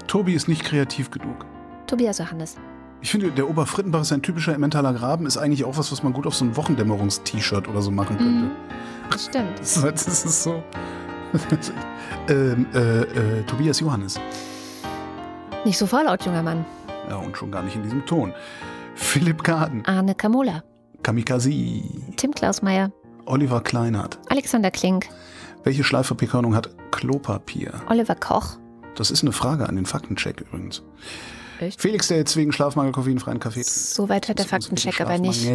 Tobi ist nicht kreativ genug. Tobias Johannes. Ich finde, der Oberfrittenbach ist ein typischer Emmentaler Graben, ist eigentlich auch was, was man gut auf so ein Wochendämmerungs-T-Shirt oder so machen könnte. Mhm, stimmt. Das, ist, das ist so. ähm, äh, äh, Tobias Johannes. Nicht so vorlaut, junger Mann. Ja, und schon gar nicht in diesem Ton. Philipp Kaden. Arne Kamola. Kamikaze. Tim Klausmeier. Oliver Kleinert. Alexander Klink. Welche Schleifpapierkörnung hat Klopapier? Oliver Koch. Das ist eine Frage an den Faktencheck übrigens. Echt? Felix, der jetzt wegen Schlafmangel koffeinfreien Kaffee trinkt. Soweit hört der Faktencheck aber nicht.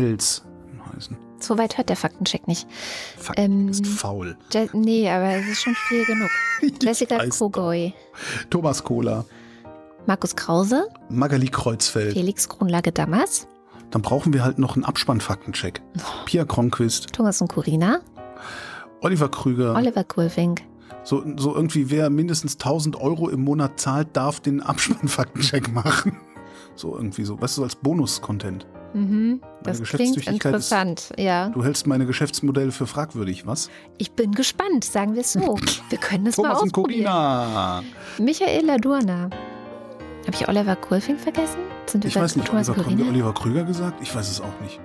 Heißen. Soweit hört der Faktencheck nicht. Fakten Ähm, ist faul. Je nee, aber es ist schon viel genug. Jessica Kogoy. Thomas Kohler. Markus Krause. Magali Kreuzfeld. Felix Kronlage Dammers. Dann brauchen wir halt noch einen Abspann-Faktencheck. Pia Kronquist, Thomas und Corina. Oliver Krüger. Oliver Kulfink. So, so irgendwie, wer mindestens 1000 Euro im Monat zahlt, darf den Abspann-Faktencheck machen. So irgendwie so, weißt du, als Bonus-Content. Mhm, das klingt Geschäftstüchtigkeit ist- interessant, ja. Du hältst meine Geschäftsmodelle für fragwürdig, was? Ich bin gespannt, sagen wir es so. Wir können es mal Thomas und ausprobieren. Corina. Michael Ladurna. Habe ich Oliver Kulfink vergessen? Sind wir Ich weiß nicht, Oliver, haben wir? Oliver Krüger gesagt? Ich weiß es auch nicht.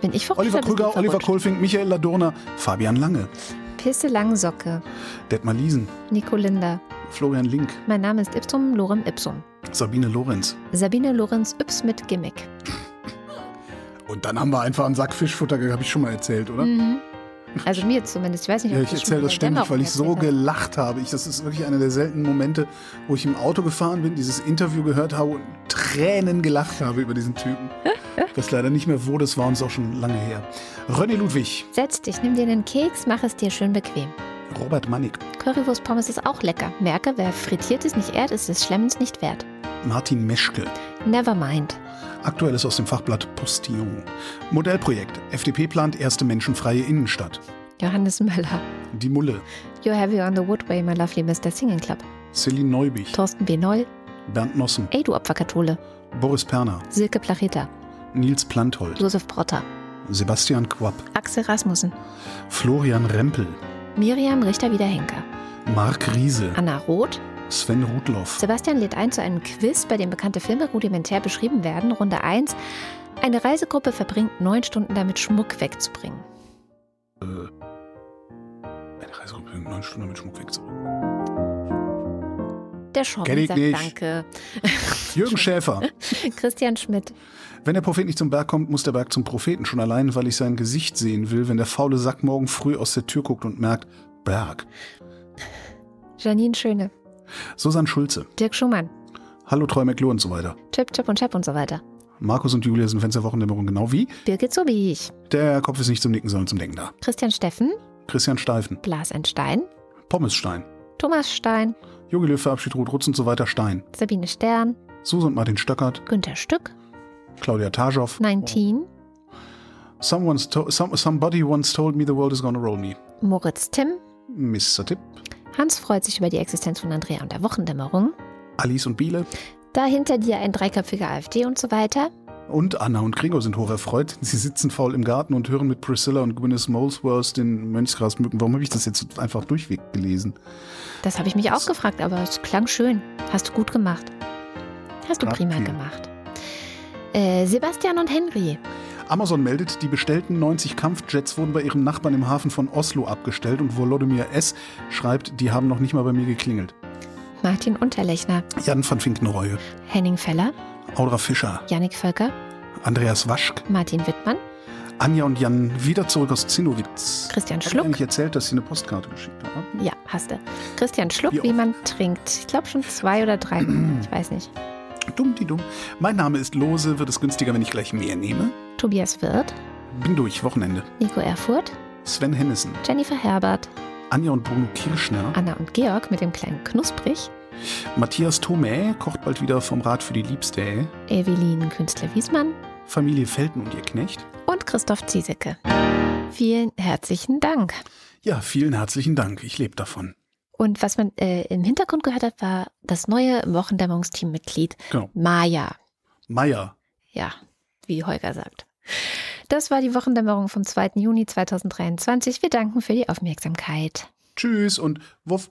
Bin ich verrückt? Oliver Krüger, Oliver? Kohlfink, Michael Ladurner, Fabian Lange, Pisse Langsocke. Detmar Liesen, Nico Linder. Florian Link, Mein Name ist Ipsum Lorem Ipsum. Sabine Lorenz. Sabine Lorenz Yps mit Gimmick. Und dann haben wir einfach einen Sack Fischfutter, habe ich schon mal erzählt, oder? Mhm. Also mir zumindest. Ich weiß nicht, ob Ja, ich das erzähle das ständig, weil ich so gelacht habe. Ich, das ist wirklich einer der seltenen Momente, wo ich im Auto gefahren bin, dieses Interview gehört habe und Tränen gelacht habe über diesen Typen. Weiß leider nicht mehr, wo das war und ist auch schon lange her. René Ludwig, Setz dich, nimm dir einen Keks, mach es dir schön bequem. Robert Mannig, Currywurst-Pommes ist auch lecker. Merke, wer frittiertes nicht ehrt, ist des Schlemmens nicht wert. Martin Meschke. Nevermind. Aktuelles aus dem Fachblatt Postillon. Modellprojekt. FDP plant erste menschenfreie Innenstadt. Johannes Möller. Die Mulle. You're heavy on the woodway, my lovely Mr. Singing Club. Celine Neubich, Thorsten B. Noll, Bernd Nossen, Ey du Opferkathole, Boris Perner, Silke Placheta, Nils Planthold, Josef Brotter, Sebastian Quapp, Axel Rasmussen, Florian Rempel, Miriam Richter-Wiederhenker, Marc Riese, Anna Roth, Sven Rudloff, Sebastian lädt ein zu einem Quiz, bei dem bekannte Filme rudimentär beschrieben werden. Runde 1. Eine Reisegruppe verbringt neun Stunden damit, Schmuck wegzubringen. eine Reisegruppe, neun Stunden mit Schmuck wegzubringen. Der Schorben sagt nicht. Danke. Jürgen Schäfer. Christian Schmidt. Wenn der Prophet nicht zum Berg kommt, muss der Berg zum Propheten. Schon allein, weil ich sein Gesicht sehen will, wenn der faule Sack morgen früh aus der Tür guckt und merkt, Berg. Janine Schöne. Susanne Schulze. Dirk Schumann. Hallo Troy McClure und so weiter. Chip, Chip und Chap und so weiter. Markus und Julia sind Fans der Wochendämmerung genau wie. Birgit Sobich. Der Kopf ist nicht zum Nicken, sondern zum Denken da. Christian Steffen. Christian Steifen. Blas N. Stein. Pommesstein. Thomas Stein. Jogi Löw verabschiedet Ruth Rutz und so weiter Stein. Sabine Stern. Susan und Martin Stöckert. Günther Stück. Claudia Taschow. 19. Someone's to some, somebody once told me the world is gonna roll me. Moritz Timm. Mr. Tipp. Hans freut sich über die Existenz von Andrea und der Wochendämmerung. Alice und Biele. Da hinter dir ein dreiköpfiger AfD und so weiter. Und Anna und Gregor sind hocherfreut. Sie sitzen faul im Garten und hören mit Priscilla und Gwyneth Molesworth den Mönchsgrasmücken. Warum habe ich das jetzt einfach durchweg gelesen? Das habe ich mich auch gefragt, aber es klang schön. Hast du gut gemacht. Hast du prima viel. gemacht. Äh, Sebastian und Henry. Amazon meldet, die bestellten 90 Kampfjets wurden bei ihrem Nachbarn im Hafen von Oslo abgestellt und Volodymyr S. schreibt, die haben noch nicht mal bei mir geklingelt. Martin Unterlechner. Jan van Finkenreue, Henning Feller. Audra Fischer, Yannick Völker. Andreas Waschk, Martin Wittmann. Anja und Jan wieder zurück aus Zinnowitz. Christian ich Schluck. eigentlich erzählt, dass sie eine Postkarte geschickt haben? Ja, hast du. Christian Schluck, Wie wie, man trinkt. Ich glaube schon zwei oder drei. ich weiß nicht. Dumm, die dumm. Mein Name ist Lose. Wird es günstiger, wenn ich gleich mehr nehme? Tobias Wirth. Bin durch, Wochenende. Nico Erfurt. Sven Hennissen, Jennifer Herbert. Anja und Bruno Kirschner, Anna und Georg mit dem kleinen Knusprig. Matthias Thomä kocht bald wieder vom Rat für die Liebste, Evelyn Künstler-Wiesmann. Familie Felten und ihr Knecht. Und Christoph Ziesecke. Vielen herzlichen Dank. Ja, vielen herzlichen Dank. Ich lebe davon. Und was man äh, im Hintergrund gehört hat, war das neue Wochendämmerungsteammitglied Genau. Maja. Meier. Ja, wie Holger sagt. Das war die Wochendämmerung vom 2. Juni 2023. Wir danken für die Aufmerksamkeit. Tschüss und wuff.